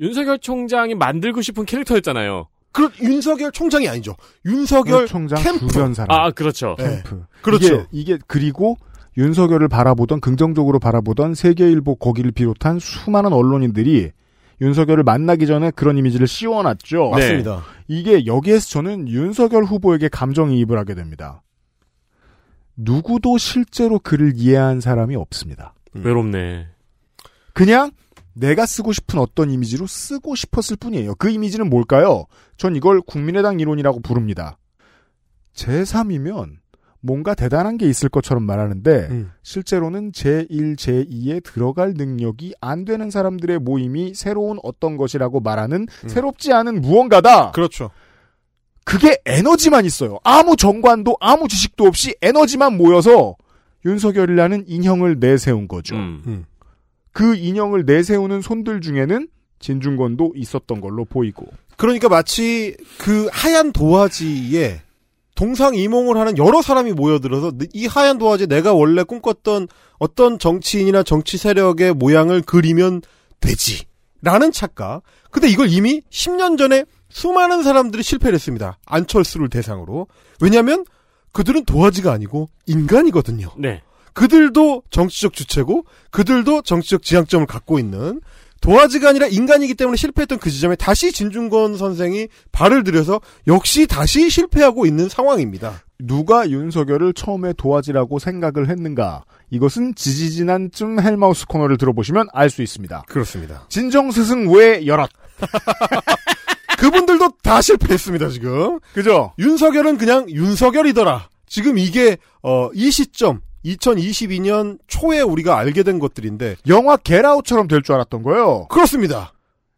윤석열 총장이 만들고 싶은 캐릭터였잖아요. 그 윤석열 총장이 아니죠. 윤석열 총장 캠프. 주변 사람. 아, 그렇죠. 네. 캠프. 그렇죠. 이게, 이게 그리고 윤석열을 바라보던 긍정적으로 바라보던 세계일보 거기를 비롯한 수많은 언론인들이 윤석열을 만나기 전에 그런 이미지를 씌워놨죠. 맞습니다. 이게 여기에서 저는 윤석열 후보에게 감정이입을 하게 됩니다. 누구도 실제로 그를 이해한 사람이 없습니다. 외롭네. 그냥 내가 쓰고 싶은 어떤 이미지로 쓰고 싶었을 뿐이에요. 그 이미지는 뭘까요? 전 이걸 국민의당 이론이라고 부릅니다. 제3이면 뭔가 대단한 게 있을 것처럼 말하는데 음. 실제로는 제1, 제2에 들어갈 능력이 안 되는 사람들의 모임이 새로운 어떤 것이라고 말하는 새롭지 않은 무언가다. 그렇죠. 그게 에너지만 있어요. 아무 정관도 아무 지식도 없이 에너지만 모여서 윤석열이라는 인형을 내세운 거죠. 음. 그 인형을 내세우는 손들 중에는 진중권도 있었던 걸로 보이고. 그러니까 마치 그 하얀 도화지에 동상이몽을 하는 여러 사람이 모여들어서 이 하얀 도화지에 내가 원래 꿈꿨던 어떤 정치인이나 정치 세력의 모양을 그리면 되지. 라는 착각. 근데 이걸 이미 10년 전에 수많은 사람들이 실패를 했습니다. 안철수를 대상으로. 왜냐면 그들은 도화지가 아니고 인간이거든요. 네. 그들도 정치적 주체고 그들도 정치적 지향점을 갖고 있는 도화지가 아니라 인간이기 때문에 실패했던 그 지점에 다시 진중권 선생이 발을 들여서 역시 다시 실패하고 있는 상황입니다. 누가 윤석열을 처음에 도화지라고 생각을 했는가? 이것은 지지지난쯤 헬마우스 코너를 들어보시면 알 수 있습니다. 그렇습니다. 진정스승 외 여럿. 그분들도 다 실패했습니다, 지금. 그죠? 윤석열은 그냥 윤석열이더라. 지금 이게, 어, 이 시점, 2022년 초에 우리가 알게 된 것들인데. 영화 겟아웃처럼 될 줄 알았던 거예요. 그렇습니다.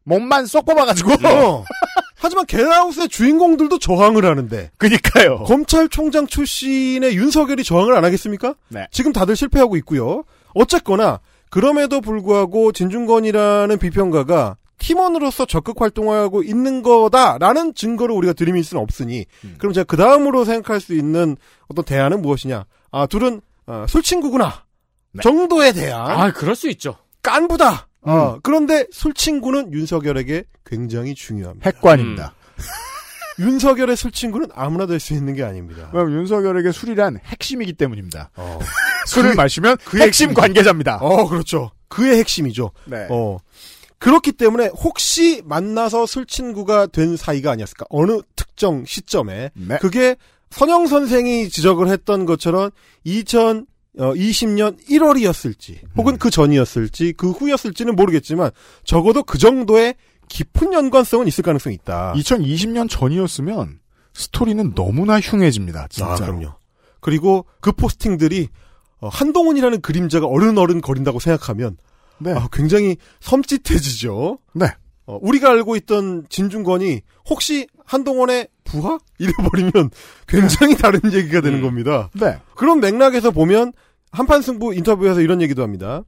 몸만 쏙 뽑아가지고. 어. 하지만 겟아웃의 주인공들도 저항을 하는데. 그니까요. 검찰총장 출신의 윤석열이 저항을 안 하겠습니까? 네. 지금 다들 실패하고 있고요. 어쨌거나, 그럼에도 불구하고 진중권이라는 비평가가 팀원으로서 적극 활동하고 있는 거다라는 증거를 우리가 들이밀 수는 없으니 그럼 제가 그 다음으로 생각할 수 있는 어떤 대안은 무엇이냐? 아 둘은 어, 술친구구나 정도의 대안. 아, 그럴 수 있죠. 깐부다. 어, 그런데 술친구는 윤석열에게 굉장히 중요합니다. 핵관입니다. 윤석열의 술친구는 아무나 될 수 있는 게 아닙니다. 그럼 윤석열에게 술이란 핵심이기 때문입니다. 어. 술을 그- 마시면 그의 핵심 핵심이죠. 관계자입니다. 어, 그렇죠. 그의 핵심이죠. 네. 어. 그렇기 때문에 혹시 만나서 술친구가 된 사이가 아니었을까? 어느 특정 시점에. 네. 그게 선영 선생이 지적을 했던 것처럼 2020년 1월이었을지, 혹은 그 전이었을지, 그 후였을지는 모르겠지만, 적어도 그 정도의 깊은 연관성은 있을 가능성이 있다. 2020년 전이었으면 스토리는 너무나 흉해집니다. 진짜. 아, 그럼요. 그리고 그 포스팅들이 어, 한동훈이라는 그림자가 어른어른 거린다고 생각하면 네. 아, 굉장히 섬찟해지죠. 네. 어, 우리가 알고 있던 진중권이 혹시 한동훈의 부하? 이래버리면 굉장히 다른 얘기가 되는 겁니다. 네. 그런 맥락에서 보면 한판 승부 인터뷰에서 이런 얘기도 합니다.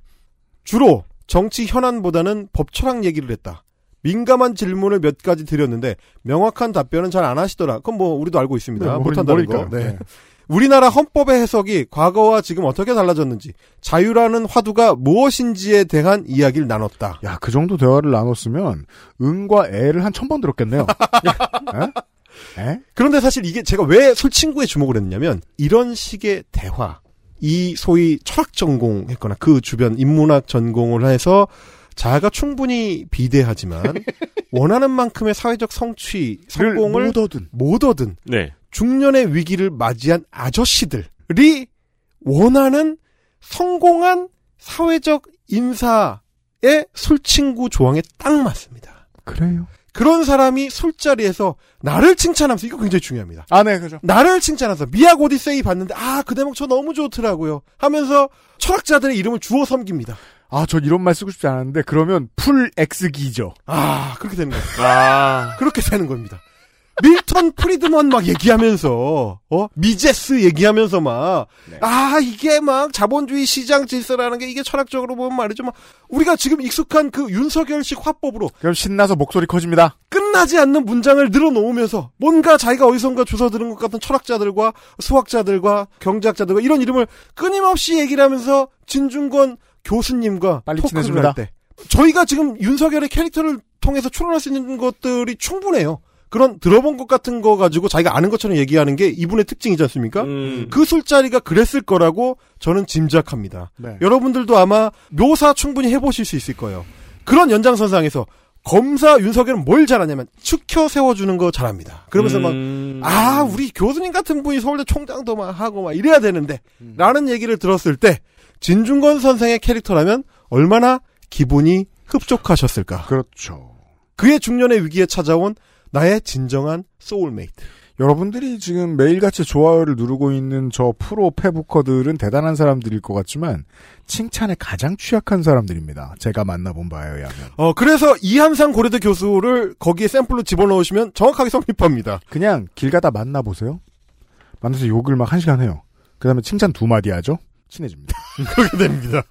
주로 정치 현안보다는 법 철학 얘기를 했다. 민감한 질문을 몇 가지 드렸는데 명확한 답변은 잘 안 하시더라. 그건 뭐 우리도 알고 있습니다. 네, 못한다는 거. 네. 네. 우리나라 헌법의 해석이 과거와 지금 어떻게 달라졌는지 자유라는 화두가 무엇인지에 대한 이야기를 나눴다. 야, 그 정도 대화를 나눴으면 응과 애를 한 천 번 들었겠네요. 에? 에? 그런데 사실 이게 제가 왜 술친구에 주목을 했냐면 이런 식의 대화 이 소위 철학 전공했거나 그 주변 인문학 전공을 해서 자아가 충분히 비대하지만 원하는 만큼의 사회적 성취 성공을 못 얻은. 못 얻은 네. 중년의 위기를 맞이한 아저씨들이 원하는 성공한 사회적 인사의 술친구 조항에 딱 맞습니다. 그래요. 그런 사람이 술자리에서 나를 칭찬하면서 이거 굉장히 중요합니다. 아, 네, 그죠. 나를 칭찬해서 미약 오디세이 봤는데 아 그 대목 저 너무 좋더라고요 하면서 철학자들의 이름을 주워 섬깁니다. 아, 전 이런 말 쓰고 싶지 않았는데 그러면 full 엑스기죠. 아 그렇게 되는 거예요. 아. 그렇게 되는 겁니다. 밀턴 프리드먼 막 얘기하면서 어 미제스 얘기하면서 막아 이게 막 자본주의 시장 질서라는 게 이게 철학적으로 보면 말이죠 막 우리가 지금 익숙한 그 윤석열식 화법으로 그럼 신나서 목소리 커집니다. 끝나지 않는 문장을 늘어놓으면서 뭔가 자기가 어디선가 주워 들은 것 같은 철학자들과 수학자들과 경제학자들과 이런 이름을 끊임없이 얘기를 하면서 진중권 교수님과 빨리 친해집니다. 저희가 지금 윤석열의 캐릭터를 통해서 추론할 수 있는 것들이 충분해요. 그런 들어본 것 같은 거 가지고 자기가 아는 것처럼 얘기하는 게 이분의 특징이지 않습니까? 그 술자리가 그랬을 거라고 저는 짐작합니다. 네. 여러분들도 아마 묘사 충분히 해보실 수 있을 거예요. 그런 연장선상에서 검사 윤석열은 뭘 잘하냐면 축혀 세워주는 거 잘합니다. 그러면서 음. 막, 아, 우리 교수님 같은 분이 서울대 총장도 막 하고 막 이래야 되는데, 라는 얘기를 들었을 때, 진중권 선생의 캐릭터라면 얼마나 기분이 흡족하셨을까. 그렇죠. 그의 중년의 위기에 찾아온 나의 진정한 소울메이트. 여러분들이 지금 매일같이 좋아요를 누르고 있는 저 프로 페부커들은 대단한 사람들일 것 같지만 칭찬에 가장 취약한 사람들입니다. 제가 만나본 바에 의하면. 어, 그래서 이한상 고려대 교수를 거기에 샘플로 집어넣으시면 정확하게 성립합니다. 그냥 길 가다 만나보세요. 만나서 욕을 막 한 시간 해요. 그 다음에 칭찬 두 마디 하죠. 친해집니다. 그렇게 됩니다.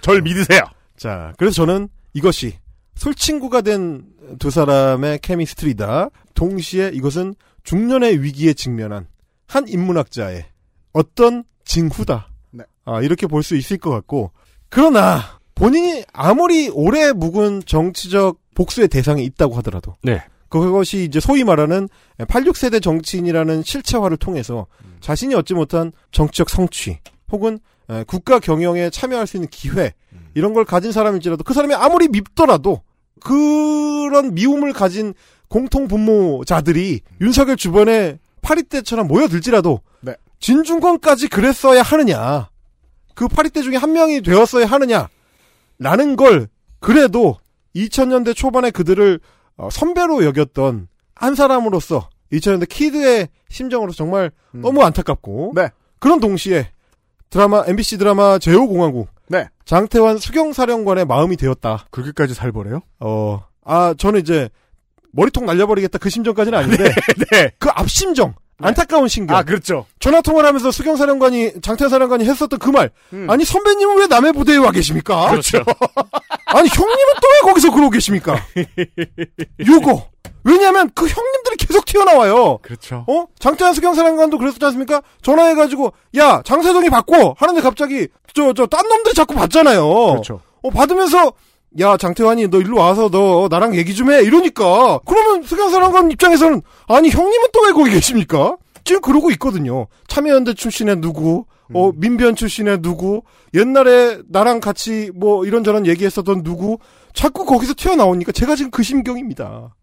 절 믿으세요. 자, 그래서 저는 이것이 술친구가 된 두 사람의 케미스트리다. 동시에 이것은 중년의 위기에 직면한 한 인문학자의 어떤 징후다. 네. 아, 이렇게 볼 수 있을 것 같고. 그러나 본인이 아무리 오래 묵은 정치적 복수의 대상이 있다고 하더라도 네. 그것이 이제 소위 말하는 86세대 정치인이라는 실체화를 통해서 자신이 얻지 못한 정치적 성취 혹은 에, 국가 경영에 참여할 수 있는 기회 이런 걸 가진 사람일지라도 그 사람이 아무리 밉더라도 그런 미움을 가진 공통 분모자들이 윤석열 주변에 파리떼처럼 모여들지라도 네. 진중권까지 그랬어야 하느냐 그 파리떼 중에 한 명이 되었어야 하느냐 라는 걸 그래도 2000년대 초반에 그들을 어, 선배로 여겼던 한 사람으로서 2000년대 kid의 심정으로 정말 너무 안타깝고 네. 그런 동시에 드라마 MBC 드라마 제오공화국 네. 장태완 수경사령관의 마음이 되었다. 그렇게까지 살벌해요? 어, 아 저는 이제 머리통 날려버리겠다 그 심정까지는 아닌데 네. 그 앞 심정 안타까운 심경. 아, 그렇죠. 전화 통화를 하면서 수경 사령관이 장태완 사령관이 했었던 그 말. 아니 선배님은 왜 남의 부대에 와 계십니까? 음. 그렇죠. 아니 형님은 또 왜 거기서 그러고 계십니까? 요거. 왜냐면 그 형님들이 계속 튀어나와요. 그렇죠. 어? 장태환 수경사령관도 그랬었지 않습니까? 전화해가지고, 야, 장세동이 받고, 하는데 갑자기, 저, 저, 딴 놈들이 자꾸 받잖아요. 그렇죠. 어, 받으면서, 야, 장태환이 너 일로 와서 너 나랑 얘기 좀 해. 이러니까. 그러면 수경사령관 입장에서는, 아니, 형님은 또 왜 거기 계십니까? 지금 그러고 있거든요. 참여연대 출신의 누구, 어, 민변 출신의 누구, 옛날에 나랑 같이 뭐 이런저런 얘기했었던 누구, 자꾸 거기서 튀어나오니까 제가 지금 그 심경입니다.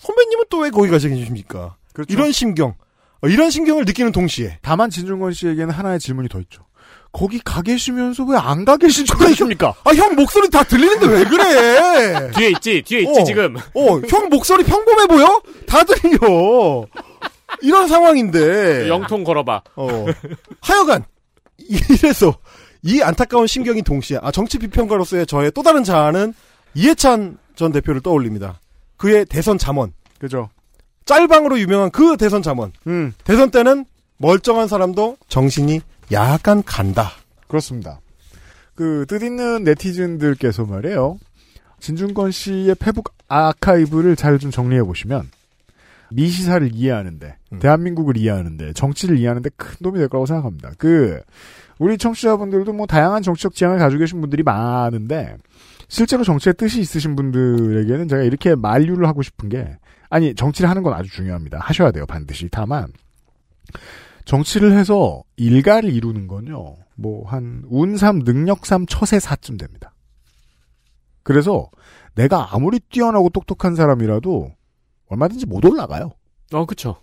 선배님은 또 왜 거기 가시 계십니까? 그렇죠. 이런 심경. 어, 이런 심경을 느끼는 동시에. 다만 진중권 씨에게는 하나의 질문이 더 있죠. 거기 가 계시면서 왜 안 가 계신 줄 아십니까? 아, 형 목소리 다 들리는데 왜 그래? 뒤에 있지, 뒤에 있지, 어. 지금. 어, 형 목소리 평범해 보여? 다 들려. 이런 상황인데. 영통 걸어봐. 어. 하여간, 이래서, 이 안타까운 심경이 동시에, 아, 정치 비평가로서의 저의 또 다른 자아는 이해찬 전 대표를 떠올립니다. 그의 대선 잠원. 그죠. 짤방으로 유명한 그 대선 잠원. 음. 대선 때는 멀쩡한 사람도 정신이 약간 간다. 그렇습니다. 그 뜻있는 네티즌들께서 말이에요. 진중권 씨의 페북 아카이브를 잘 좀 정리해 보시면 미시사를 이해하는데 대한민국을 이해하는데 정치를 이해하는데 큰 도움이 될 거라고 생각합니다. 그 우리 청취자분들도 뭐 다양한 정치적 지향을 가지고 계신 분들이 많은데 실제로 정치에 뜻이 있으신 분들에게는 제가 이렇게 만류를 하고 싶은 게 아니 정치를 하는 건 아주 중요합니다. 하셔야 돼요 반드시. 다만 정치를 해서 일가를 이루는 건요. 뭐 한 운삼 능력삼 처세사쯤 됩니다. 그래서 내가 아무리 뛰어나고 똑똑한 사람이라도 얼마든지 못 올라가요. 어, 그쵸.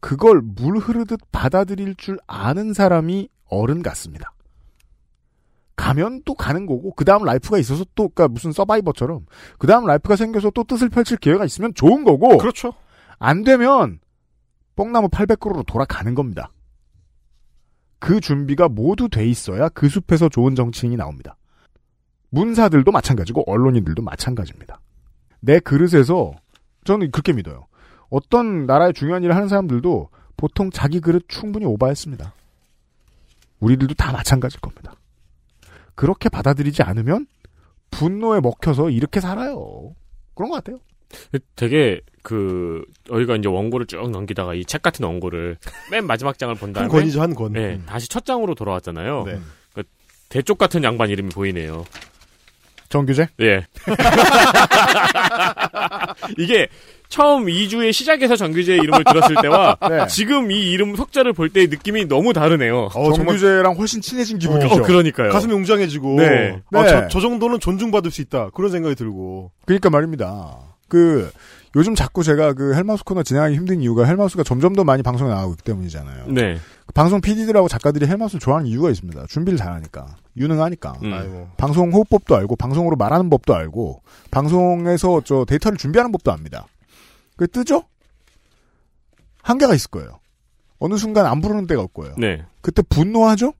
그걸 물 흐르듯 받아들일 줄 아는 사람이 어른 같습니다. 가면 또 가는 거고 그 다음 life가 있어서 또 그러니까 무슨 survivor처럼 그 다음 life가 생겨서 또 뜻을 펼칠 기회가 있으면 좋은 거고 그렇죠. 안 되면 뽕나무 800그루로 돌아가는 겁니다. 그 준비가 모두 돼 있어야 그 숲에서 좋은 정치인이 나옵니다. 문사들도 마찬가지고 언론인들도 마찬가지입니다. 내 그릇에서 저는 그렇게 믿어요. 어떤 나라의 중요한 일을 하는 사람들도 보통 자기 그릇 충분히 오버했습니다. 우리들도 다 마찬가지일 겁니다. 그렇게 받아들이지 않으면 분노에 먹혀서 이렇게 살아요. 그런 것 같아요. 되게 그 저희가 이제 원고를 쭉 넘기다가 이 책 같은 원고를 맨 마지막 장을 본 다음에 한 권이죠, 한 권. 네, 음. 다시 첫 장으로 돌아왔잖아요. 네. 그 대쪽 같은 양반 이름이 보이네요. 정규재? 예. 이게 처음 2주의 시작에서 정규재의 이름을 들었을 때와 네. 지금 이 이름 석자를 볼 때의 느낌이 너무 다르네요. 어, 정규재랑 훨씬 친해진 기분이죠. 어, 그러니까요. 가슴이 웅장해지고 네. 아, 네. 저, 저 정도는 존중받을 수 있다 그런 생각이 들고 그러니까 말입니다. 그 요즘 자꾸 제가 그 헬마우스 코너 진행하기 힘든 이유가 헬마우스가 점점 더 많이 방송에 나가고 있기 때문이잖아요. 네. 그 방송 PD들하고 작가들이 헬마우스를 좋아하는 이유가 있습니다. 준비를 잘하니까. 유능하니까. 음. 아이고. 방송 호흡법도 알고, 방송으로 말하는 법도 알고, 방송에서 저 데이터를 준비하는 법도 압니다. 그 뜨죠? 한계가 있을 거예요. 어느 순간 안 부르는 때가 올 거예요. 네. 그때 분노하죠?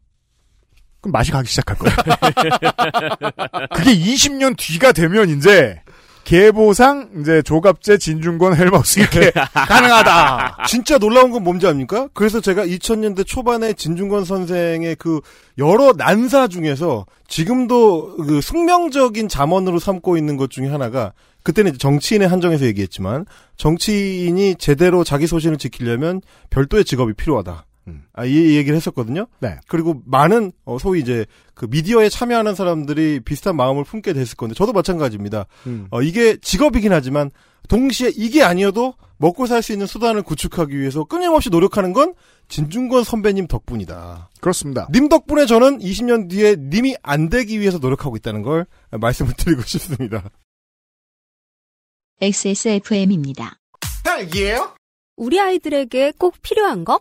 그럼 맛이 가기 시작할 거예요. 그게 20년 뒤가 되면 이제 계보상 이제 조갑제 진중권 헬마우스 이렇게 가능하다. 진짜 놀라운 건 뭔지 압니까? 그래서 제가 2000년대 초반에 진중권 선생의 그 여러 난사 중에서 지금도 그 숙명적인 잠언으로 삼고 있는 것 중에 하나가 그때는 정치인의 한정에서 얘기했지만 정치인이 제대로 자기 소신을 지키려면 별도의 직업이 필요하다. 아, 이 얘기를 했었거든요. 네. 그리고 많은 어, 소위 이제 그 미디어에 참여하는 사람들이 비슷한 마음을 품게 됐을 건데 저도 마찬가지입니다. 음. 어, 이게 직업이긴 하지만 동시에 이게 아니어도 먹고 살 수 있는 수단을 구축하기 위해서 끊임없이 노력하는 건 진중권 선배님 덕분이다. 그렇습니다. 님 덕분에 저는 20년 뒤에 님이 안 되기 위해서 노력하고 있다는 걸 말씀을 드리고 싶습니다. XSFM입니다. 딸기예요? 우리 아이들에게 꼭 필요한 거?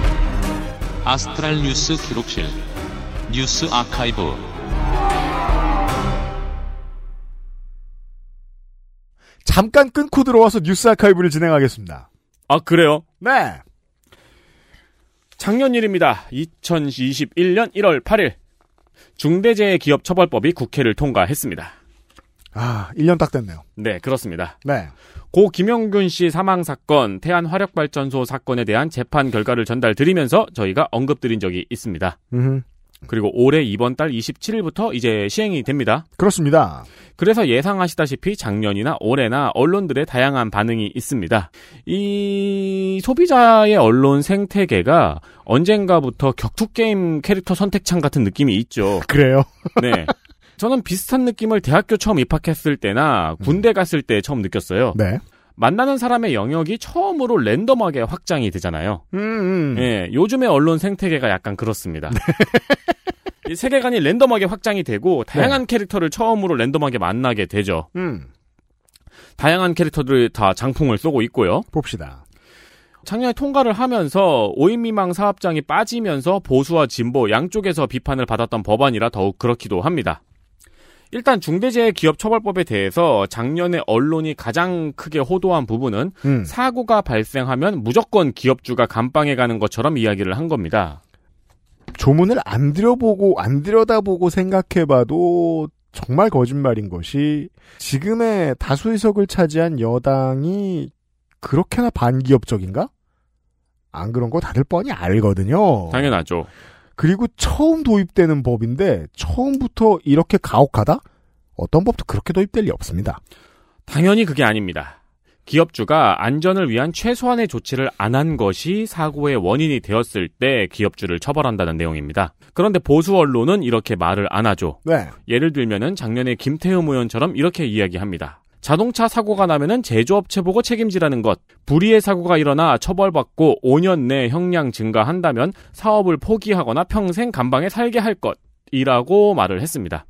아스트랄 뉴스 기록실 뉴스 아카이브 잠깐 끊고 들어와서 뉴스 아카이브를 진행하겠습니다. 아, 그래요? 네. 작년 일입니다. 2021년 1월 8일. 중대재해기업처벌법이 국회를 통과했습니다. 아, 1년 딱 됐네요. 네, 그렇습니다. 네. 고 김영균 씨 사망 사건, 태안 화력 발전소 사건에 대한 재판 결과를 전달 드리면서 저희가 언급드린 적이 있습니다. 음. 그리고 올해 이번 달 27일부터 이제 시행이 됩니다. 그렇습니다. 그래서 예상하시다시피 작년이나 올해나 언론들의 다양한 반응이 있습니다. 이 소비자의 언론 생태계가 언젠가부터 격투 게임 캐릭터 선택창 같은 느낌이 있죠. 그래요? 네. 저는 비슷한 느낌을 대학교 처음 입학했을 때나 군대 갔을 때 처음 느꼈어요. 네. 만나는 사람의 영역이 처음으로 랜덤하게 확장이 되잖아요. 음, 음. 예, 요즘의 언론 생태계가 약간 그렇습니다. 이 세계관이 랜덤하게 확장이 되고 다양한 캐릭터를 처음으로 랜덤하게 만나게 되죠. 음. 다양한 캐릭터들이 다 장풍을 쏘고 있고요. 봅시다. 작년에 통과를 하면서 5인 미망 사업장이 빠지면서 보수와 진보 양쪽에서 비판을 받았던 법안이라 더욱 그렇기도 합니다. 일단 중대재해기업처벌법에 대해서 작년에 언론이 가장 크게 호도한 부분은 음. 사고가 발생하면 무조건 기업주가 감방에 가는 것처럼 이야기를 한 겁니다. 조문을 안 들여보고 안 들여다보고 생각해봐도 정말 거짓말인 것이 지금의 다수의석을 차지한 여당이 그렇게나 반기업적인가? 안 그런 거 다들 뻔히 알거든요. 당연하죠. 그리고 처음 도입되는 법인데 처음부터 이렇게 가혹하다? 어떤 법도 그렇게 도입될 리 없습니다. 당연히 그게 아닙니다. 기업주가 안전을 위한 최소한의 조치를 안 한 것이 사고의 원인이 되었을 때 기업주를 처벌한다는 내용입니다. 그런데 보수 언론은 이렇게 말을 안 하죠. 네. 예를 들면은 작년에 김태흠 의원처럼 이렇게 이야기합니다. 자동차 사고가 나면은 제조업체 보고 책임지라는 것. 불의의 사고가 일어나 처벌받고 5년 내 형량 증가한다면 사업을 포기하거나 평생 감방에 살게 할 것. 이라고 말을 했습니다.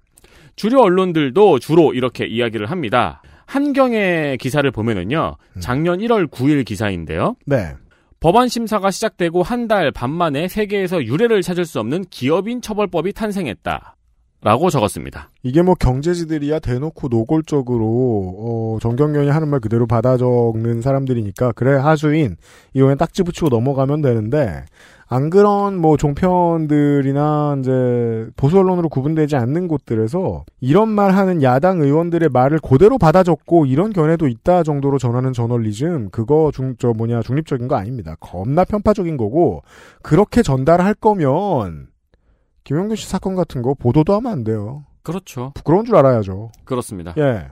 주류 언론들도 주로 이렇게 이야기를 합니다. 한경의 기사를 보면은요, 작년 1월 9일 기사인데요. 네. 법안 심사가 시작되고 한 달 반 만에 세계에서 유례를 찾을 수 없는 기업인 처벌법이 탄생했다. 라고 적었습니다. 이게 뭐 경제지들이야 대놓고 노골적으로 어, 정경련이 하는 말 그대로 받아 적는 사람들이니까 그래 하수인 이번엔 딱지 붙이고 넘어가면 되는데 안 그런 뭐 종편들이나 이제 보수 언론으로 구분되지 않는 곳들에서 이런 말 하는 야당 의원들의 말을 그대로 받아 적고 이런 견해도 있다 정도로 전하는 저널리즘 그거 중 저 뭐냐 중립적인 거 아닙니다. 겁나 편파적인 거고 그렇게 전달할 거면 김영균 씨 사건 같은 거 보도도 하면 안 돼요. 그렇죠. 부끄러운 줄 알아야죠. 그렇습니다. 예.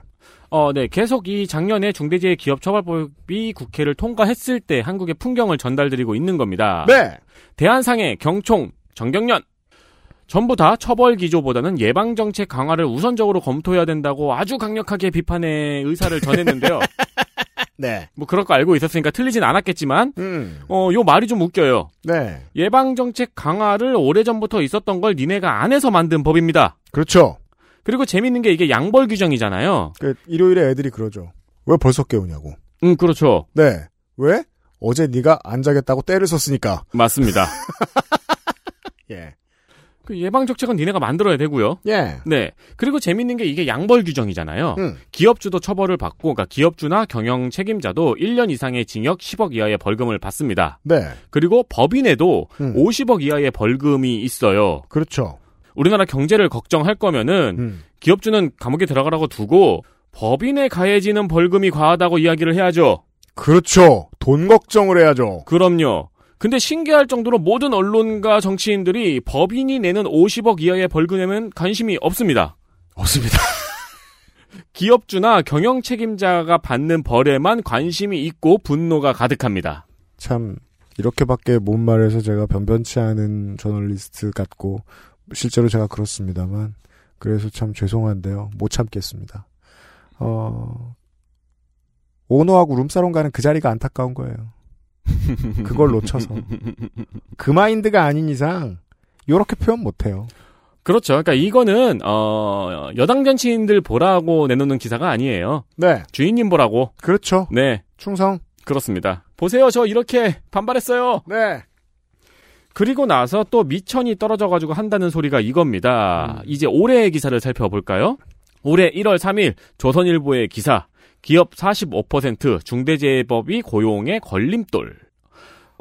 어, 네. 계속 이 작년에 중대재해기업처벌법이 국회를 통과했을 때 한국의 풍경을 전달드리고 있는 겁니다. 네. 대한상해, 경총, 정경련. 전부 다 처벌 기조보다는 예방 정책 강화를 우선적으로 검토해야 된다고 아주 강력하게 비판의 의사를 전했는데요. 네. 뭐 그럴 거 알고 있었으니까 틀리진 않았겠지만 음. 어, 요 말이 좀 웃겨요. 네. 예방 정책 강화를 오래전부터 있었던 걸 니네가 안 해서 만든 법입니다. 그렇죠. 그리고 재밌는 게 이게 양벌 규정이잖아요. 그 일요일에 애들이 그러죠. 왜 벌써 깨우냐고. 음, 그렇죠. 네. 왜? 어제 네가 안 자겠다고 때를 썼으니까. 맞습니다. 예. 그 예방 정책은 니네가 만들어야 되고요. 예. 네. 그리고 재밌는 게 이게 양벌 규정이잖아요. 음. 기업주도 처벌을 받고, 그러니까 기업주나 경영 책임자도 1년 이상의 징역 10억 이하의 벌금을 받습니다. 네. 그리고 법인에도 음. 50억 이하의 벌금이 있어요. 그렇죠. 우리나라 경제를 걱정할 거면은 음. 기업주는 감옥에 들어가라고 두고 법인에 가해지는 벌금이 과하다고 이야기를 해야죠. 그렇죠. 돈 걱정을 해야죠. 그럼요. 근데 신기할 정도로 모든 언론과 정치인들이 법인이 내는 50억 이하의 벌금에는 관심이 없습니다. 없습니다. 기업주나 경영 책임자가 받는 벌에만 관심이 있고 분노가 가득합니다. 참 이렇게밖에 못 말해서 제가 변변치 않은 저널리스트 같고 실제로 제가 그렇습니다만 그래서 참 죄송한데요. 못 참겠습니다. 어 오너하고 룸사롱 가는 그 자리가 안타까운 거예요. 그걸 놓쳐서 그 마인드가 아닌 이상 요렇게 표현 못해요. 그렇죠. 그러니까 이거는 어 여당 정치인들 보라고 내놓는 기사가 아니에요. 네. 주인님 보라고. 그렇죠. 네. 충성. 그렇습니다. 보세요. 저 이렇게 반발했어요. 네. 그리고 나서 또 미천이 떨어져가지고 한다는 소리가 이겁니다. 이제 올해의 기사를 살펴볼까요? 올해 1월 3일 조선일보의 기사. 기업 45% 중대재해법이 고용의 걸림돌.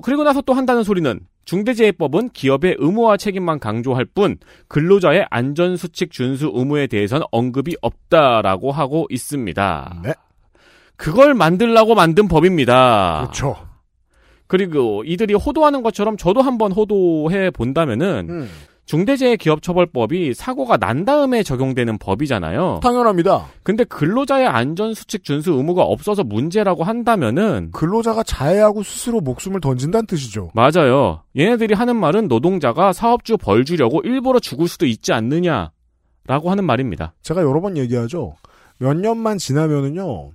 그리고 나서 또 한다는 소리는 중대재해법은 기업의 의무와 책임만 강조할 뿐 근로자의 안전수칙 준수 의무에 대해서는 언급이 없다라고 하고 있습니다. 네. 그걸 만들라고 만든 법입니다. 그렇죠. 그리고 이들이 호도하는 것처럼 저도 한번 호도해 본다면은 음. 중대재해기업처벌법이 사고가 난 다음에 적용되는 법이잖아요. 당연합니다. 근데 근로자의 안전수칙 준수 의무가 없어서 문제라고 한다면은 근로자가 자해하고 스스로 목숨을 던진다는 뜻이죠. 맞아요. 얘네들이 하는 말은 노동자가 사업주 벌 주려고 일부러 죽을 수도 있지 않느냐 라고 하는 말입니다. 제가 여러 번 얘기하죠. 몇 년만 지나면은요.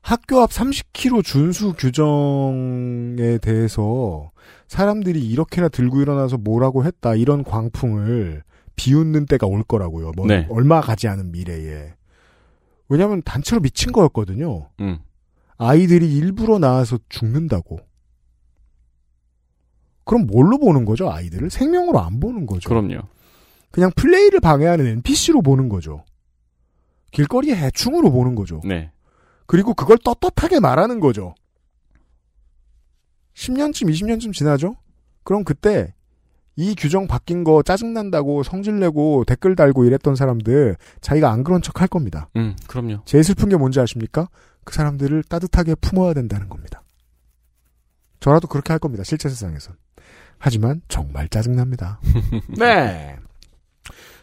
학교 앞 30km 준수 규정에 대해서 사람들이 이렇게나 들고 일어나서 뭐라고 했다 이런 광풍을 비웃는 때가 올 거라고요. 뭐 네. 얼마 가지 않은 미래에. 왜냐하면 단체로 미친 거였거든요. 음. 아이들이 일부러 나와서 죽는다고. 그럼 뭘로 보는 거죠? 아이들을 생명으로 안 보는 거죠. 그럼요. 그냥 플레이를 방해하는 NPC로 보는 거죠. 길거리의 해충으로 보는 거죠. 네. 그리고 그걸 떳떳하게 말하는 거죠. 10년쯤, 20년쯤 지나죠? 그럼 그때 이 규정 바뀐 거 짜증난다고 성질내고 댓글 달고 이랬던 사람들 자기가 안 그런 척 할 겁니다. 음, 그럼요. 제일 슬픈 게 뭔지 아십니까? 그 사람들을 따뜻하게 품어야 된다는 겁니다. 저라도 그렇게 할 겁니다. 실제 세상에선. 하지만 정말 짜증납니다. 네.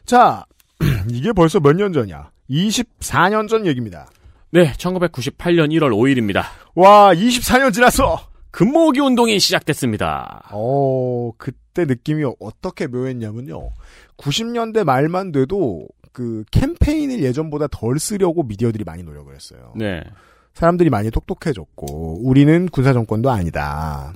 자, 이게 벌써 몇 년 전이야? 24년 전 얘기입니다. 네, 1998년 1월 5일입니다. 와, 24년 지났어! 금모으기 운동이 시작됐습니다. 어, 그때 느낌이 어떻게 묘했냐면요. 90년대 말만 돼도 그 캠페인을 예전보다 덜 쓰려고 미디어들이 많이 노력을 했어요. 네. 사람들이 많이 똑똑해졌고 우리는 군사 정권도 아니다.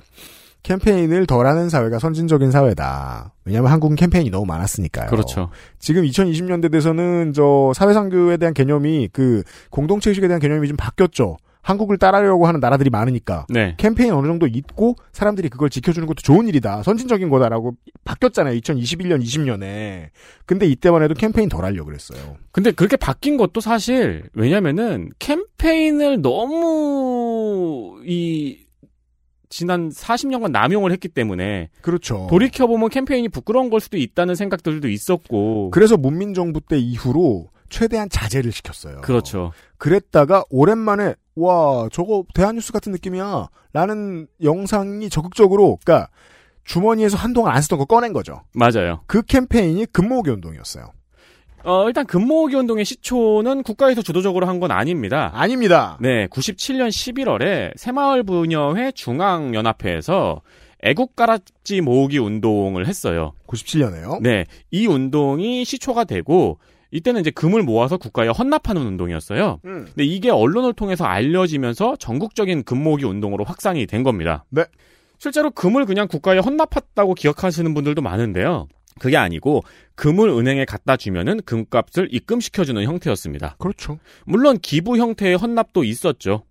캠페인을 덜 하는 사회가 선진적인 사회다. 왜냐하면 한국은 캠페인이 너무 많았으니까요. 그렇죠. 지금 2020년대 돼서는 저 사회상규에 대한 개념이 그 공동체 의식에 대한 개념이 좀 바뀌었죠. 한국을 따르려고 하는 나라들이 많으니까 네. 캠페인 어느 정도 있고 사람들이 그걸 지켜주는 것도 좋은 일이다. 선진적인 거다라고 바뀌었잖아요. 2021년, 20년에. 근데 이때만 해도 캠페인 덜 하려고 그랬어요. 근데 그렇게 바뀐 것도 사실 왜냐면은 캠페인을 너무 이 지난 40년간 남용을 했기 때문에 그렇죠. 돌이켜 보면 캠페인이 부끄러운 걸 수도 있다는 생각들도 있었고 그래서 문민정부 때 이후로 최대한 자제를 시켰어요. 그렇죠. 그랬다가 오랜만에 와 저거 대한뉴스 같은 느낌이야 라는 영상이 적극적으로 그러니까 주머니에서 한동안 안 쓰던 거 꺼낸 거죠. 맞아요. 그 캠페인이 금모으기 운동이었어요. 어, 일단 금모으기 운동의 시초는 국가에서 주도적으로 한 건 아닙니다. 아닙니다. 네, 97년 11월에 새마을 부녀회 중앙연합회에서 애국가락지 모으기 운동을 했어요. 97년에요? 네, 이 운동이 시초가 되고 이때는 이제 금을 모아서 국가에 헌납하는 운동이었어요. 음. 근데 이게 언론을 통해서 알려지면서 전국적인 금 모으기 운동으로 확산이 된 겁니다. 네. 실제로 금을 그냥 국가에 헌납했다고 기억하시는 분들도 많은데요. 그게 아니고 금을 은행에 갖다 주면은 금값을 입금시켜주는 형태였습니다. 그렇죠. 물론 기부 형태의 헌납도 있었죠.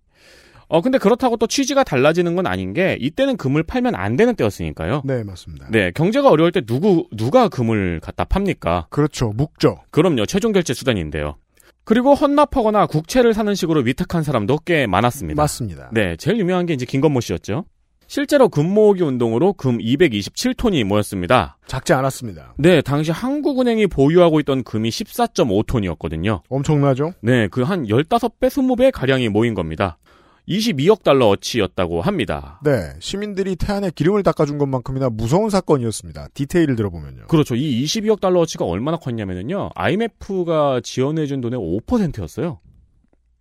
어 근데 그렇다고 또 취지가 달라지는 건 아닌 게 이때는 금을 팔면 안 되는 때였으니까요. 네, 맞습니다. 네, 경제가 어려울 때 누구 누가 금을 갖다 팝니까? 그렇죠. 묵죠. 그럼요. 최종 결제 수단인데요. 그리고 헌납하거나 국채를 사는 식으로 위탁한 사람도 꽤 많았습니다. 맞습니다. 네, 제일 유명한 게 이제 김건모 씨였죠. 실제로 금 모으기 운동으로 금 227톤이 모였습니다. 작지 않았습니다. 네, 당시 한국은행이 보유하고 있던 금이 14.5톤이었거든요. 엄청나죠? 네, 그 한 15배, 20배 가량이 모인 겁니다. 22억 달러 어치였다고 합니다. 네, 시민들이 태안에 기름을 닦아준 것만큼이나 무서운 사건이었습니다. 디테일을 들어보면요. 그렇죠. 이 22억 달러 어치가 얼마나 컸냐면요. IMF가 지원해준 돈의 5%였어요.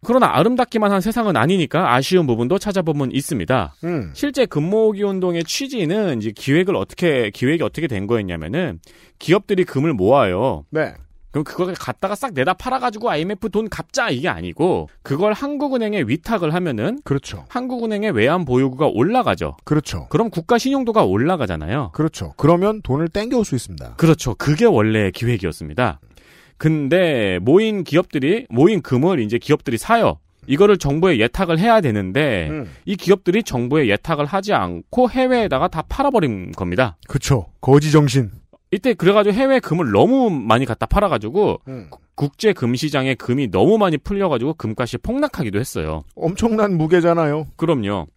그러나 아름답기만 한 세상은 아니니까 아쉬운 부분도 찾아보면 있습니다. 음. 실제 금모으기 운동의 취지는 이제 기획을 어떻게 기획이 어떻게 된 거였냐면은 기업들이 금을 모아요. 네. 그럼 그걸 갖다가 싹 내다 팔아가지고 IMF 돈 갚자 이게 아니고 그걸 한국은행에 위탁을 하면은 그렇죠. 한국은행의 외환 보유고가 올라가죠. 그렇죠. 그럼 국가 신용도가 올라가잖아요. 그렇죠. 그러면 돈을 땡겨올 수 있습니다. 그렇죠. 그게 원래 기획이었습니다. 근데 모인 기업들이 모인 금을 이제 기업들이 사요. 이거를 정부에 예탁을 해야 되는데 음. 이 기업들이 정부에 예탁을 하지 않고 해외에다가 다 팔아버린 겁니다. 그렇죠. 거지 정신. 이때 그래가지고 해외 금을 너무 많이 갖다 팔아가지고 음. 국제 금 시장에 금이 너무 많이 풀려가지고 금값이 폭락하기도 했어요. 엄청난 무게잖아요. 그럼요.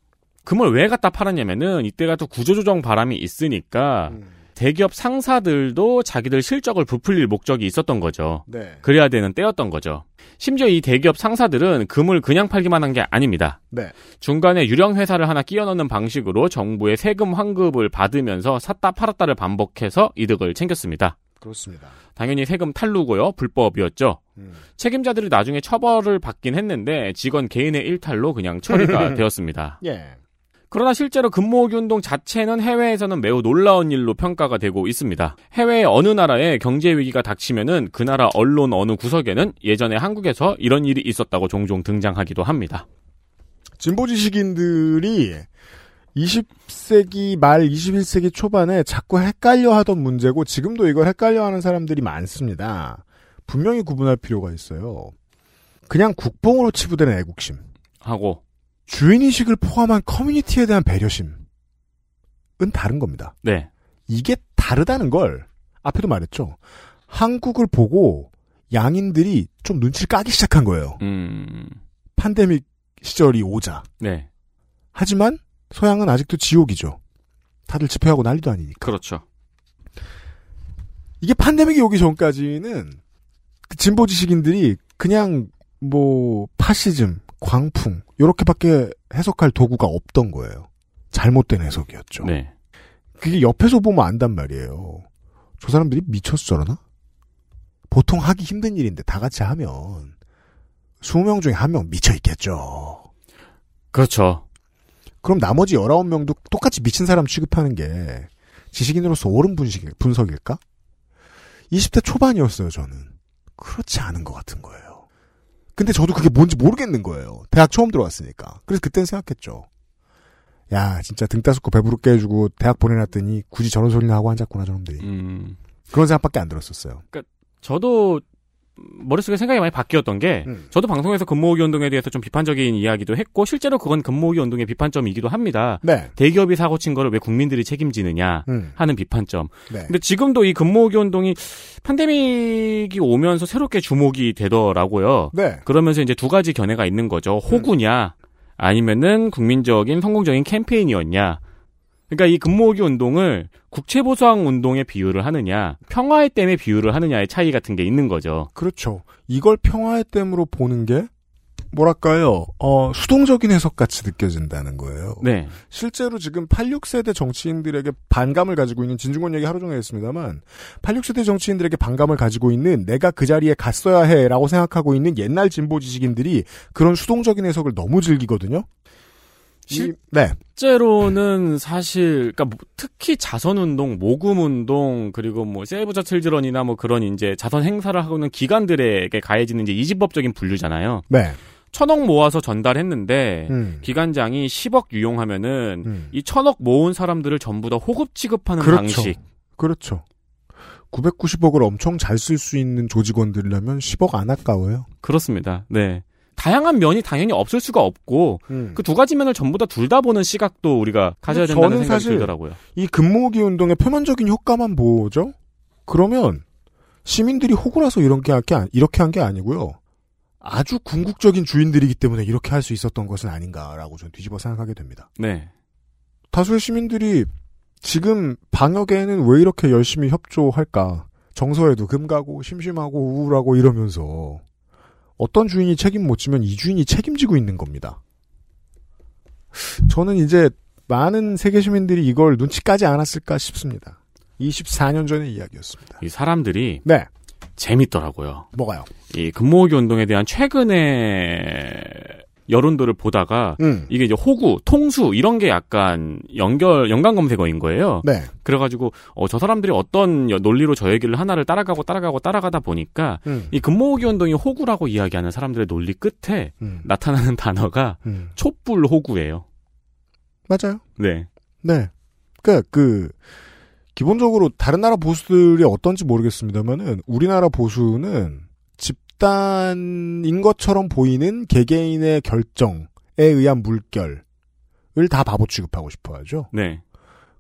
금을 왜 갖다 팔았냐면은 이때가 또 구조조정 바람이 있으니까 음. 대기업 상사들도 자기들 실적을 부풀릴 목적이 있었던 거죠. 네. 그래야 되는 때였던 거죠. 심지어 이 대기업 상사들은 금을 그냥 팔기만 한 게 아닙니다. 네. 중간에 유령 회사를 하나 끼워 넣는 방식으로 정부의 세금 환급을 받으면서 샀다 팔았다를 반복해서 이득을 챙겼습니다. 그렇습니다. 당연히 세금 탈루고요. 불법이었죠. 음. 책임자들이 나중에 처벌을 받긴 했는데 직원 개인의 일탈로 그냥 처리가 되었습니다. 예. 그러나 실제로 금모으기 운동 자체는 해외에서는 매우 놀라운 일로 평가가 되고 있습니다. 해외의 어느 나라에 경제 위기가 닥치면은 그 나라 언론 어느 구석에는 예전에 한국에서 이런 일이 있었다고 종종 등장하기도 합니다. 진보 지식인들이 20세기 말 21세기 초반에 자꾸 헷갈려 하던 문제고 지금도 이걸 헷갈려 하는 사람들이 많습니다. 분명히 구분할 필요가 있어요. 그냥 국뽕으로 치부되는 애국심. 하고 주인의식을 포함한 커뮤니티에 대한 배려심은 다른 겁니다. 네. 이게 다르다는 걸 앞에도 말했죠. 한국을 보고 양인들이 좀 눈치를 까기 시작한 거예요. 음. 팬데믹 시절이 오자. 네. 하지만 서양은 아직도 지옥이죠. 다들 집회하고 난리도 아니니까. 그렇죠. 이게 팬데믹이 오기 전까지는 그 진보 지식인들이 그냥 뭐 파시즘, 광풍 요렇게밖에 해석할 도구가 없던 거예요. 잘못된 해석이었죠. 네. 그게 옆에서 보면 안단 말이에요. 저 사람들이 미쳤어 저러나? 보통 하기 힘든 일인데 다 같이 하면 20명 중에 한 명 미쳐 있겠죠. 그렇죠. 그럼 나머지 19명도 똑같이 미친 사람 취급하는 게 지식인으로서 옳은 분식, 분석일까? 20대 초반이었어요, 저는. 그렇지 않은 것 같은 거예요. 근데 저도 그게 뭔지 모르겠는 거예요. 대학 처음 들어왔으니까. 그래서 그땐 생각했죠. 야, 진짜 등 따숩고 배부르게 해주고 대학 보내놨더니 굳이 저런 소리나 하고 앉았구나, 저놈들이. 음. 그런 생각밖에 안 들었었어요. 그러니까 저도 머릿속에 생각이 많이 바뀌었던 게 저도 방송에서 근무호기 운동에 대해서 좀 비판적인 이야기도 했고 실제로 그건 근무호기 운동의 비판점이기도 합니다. 네. 대기업이 사고 친 거를 왜 국민들이 책임지느냐 음. 하는 비판점. 네. 근데 지금도 이 근무호기 운동이 팬데믹이 오면서 새롭게 주목이 되더라고요. 네. 그러면서 이제 두 가지 견해가 있는 거죠. 호구냐 아니면은 국민적인 성공적인 캠페인이었냐. 그러니까 이 근무호기 운동을 국채보상 운동에 비유를 하느냐, 평화의 댐에 비유를 하느냐의 차이 같은 게 있는 거죠. 그렇죠. 이걸 평화의 댐으로 보는 게 뭐랄까요? 어, 수동적인 해석 같이 느껴진다는 거예요. 네. 실제로 지금 86세대 정치인들에게 반감을 가지고 있는 진중권 얘기 하루 종일 했습니다만 86세대 정치인들에게 반감을 가지고 있는 내가 그 자리에 갔어야 해 라고 생각하고 있는 옛날 진보 지식인들이 그런 수동적인 해석을 너무 즐기거든요. 이- 네. 실제로는 사실 그러니까 뭐 특히 자선 운동, 모금 운동 그리고 뭐 세이브 더 칠드런이나 뭐 그런 이제 자선 행사를 하고 있는 기관들에게 가해지는 이제 이지법적인 분류잖아요. 네. 천억 모아서 전달했는데 음. 기관장이 10억 유용하면은 이 천억 모은 사람들을 전부 다 호급 취급하는 그렇죠. 방식. 그렇죠. 990억을 엄청 잘 쓸 수 있는 조직원들이라면 10억 안 아까워요. 그렇습니다. 네. 다양한 면이 당연히 없을 수가 없고 음. 그두 가지 면을 전부 다 둘 다 보는 시각도 우리가 가져야 된다는 저는 생각이 사실 들더라고요. 이 근무기 운동의 표면적인 효과만 보죠. 그러면 시민들이 호구라서 이런 게, 한- 이렇게 한 게 아니고요. 아주 궁극적인 주인들이기 때문에 이렇게 할 수 있었던 것은 아닌가라고 저는 뒤집어 생각하게 됩니다. 네. 다수의 시민들이 지금 방역에는 왜 이렇게 열심히 협조할까? 정서에도 금가고 심심하고 우울하고 이러면서 어떤 주인이 책임 못 지면 이 주인이 책임지고 있는 겁니다. 저는 이제 많은 세계 시민들이 이걸 눈치 까지 않았을까 싶습니다. 24년 전의 이야기였습니다. 이 사람들이 네. 재밌더라고요. 뭐가요? 이 근무호기 운동에 대한 최근의 여론들을 보다가 음. 이게 이제 호구, 통수 이런 게 약간 연결 연관 검색어인 거예요. 네. 그래가지고 어, 저 사람들이 어떤 여- 논리로 저 얘기를 하나를 따라가고 따라가고 따라가다 보니까 음. 이 근무호기 운동이 호구라고 이야기하는 사람들의 논리 끝에 음. 나타나는 단어가 음. 촛불 호구예요. 맞아요. 네. 네. 그러니까 그 기본적으로 다른 나라 보수들이 어떤지 모르겠습니다만은 우리나라 보수는 집단인 것처럼 보이는 개개인의 결정에 의한 물결을 다 바보 취급하고 싶어 하죠. 네.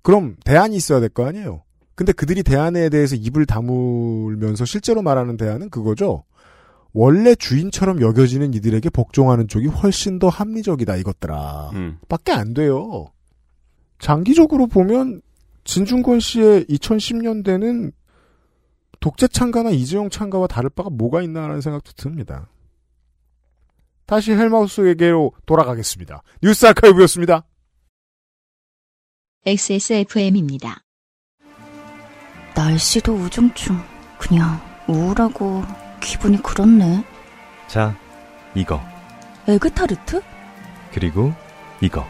그럼 대안이 있어야 될 거 아니에요. 근데 그들이 대안에 대해서 입을 다물면서 실제로 말하는 대안은 그거죠. 원래 주인처럼 여겨지는 이들에게 복종하는 쪽이 훨씬 더 합리적이다 이것들아. 음. 밖에 안 돼요. 장기적으로 보면 진중권 씨의 2010년대는 독재 창가나 이재용 창가와 다를 바가 뭐가 있나라는 생각도 듭니다. 다시 헬마우스에게로 돌아가겠습니다. 뉴스 아카이브였습니다. XSFM입니다. 날씨도 우중충. 그냥 우울하고 기분이 그렇네. 자, 이거. 에그타르트? 그리고 이거.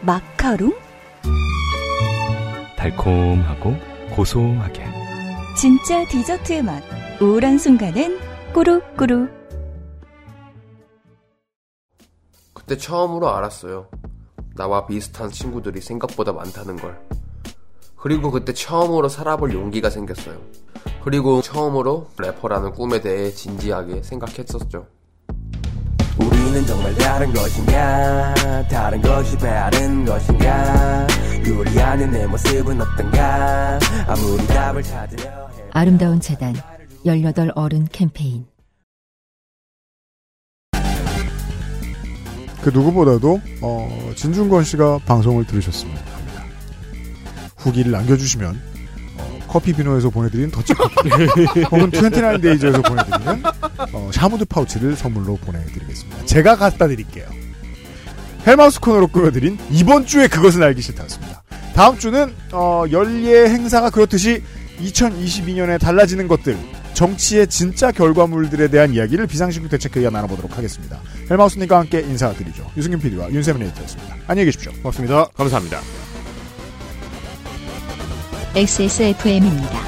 마카롱? 달콤하고 고소하게. 진짜 디저트의 맛. 우울한 순간엔 꾸룩꾸룩. 그때 처음으로 알았어요. 나와 비슷한 친구들이 생각보다 많다는 걸. 그리고 그때 처음으로 살아볼 용기가 생겼어요. 그리고 처음으로 래퍼라는 꿈에 대해 진지하게 생각했었죠. 우리는 정말 다른 것인가? 다른 것이 다른 것인가? 요리하는 내 모습은 어떤가? 아무리 답을 찾으려 해 아름다운 재단 18 어른 캠페인. 그 누구보다도 어, 진중권 씨가 방송을 들으셨습니다. 후기를 남겨주시면 어, 커피 비노에서 보내드린 더치 커피 혹은 29데이즈에서 보내드리는 어, 샤무드 파우치를 선물로 보내드리겠습니다. 제가 갖다 드릴게요. 헬마우스 코너로 꾸며드린 이번 주에 그것은 알기 싫다였습니다. 다음 주는 어, 연례 행사가 그렇듯이 2022년에 달라지는 것들 정치의 진짜 결과물들에 대한 이야기를 비상식국 대책회의와 나눠보도록 하겠습니다. 헬마우스님과 함께 인사드리죠. 유승균 PD와 윤세민 에디터였습니다. 안녕히 계십시오. 고맙습니다. 감사합니다. XSFM입니다.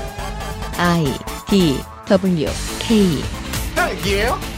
I D W K 딸기예요?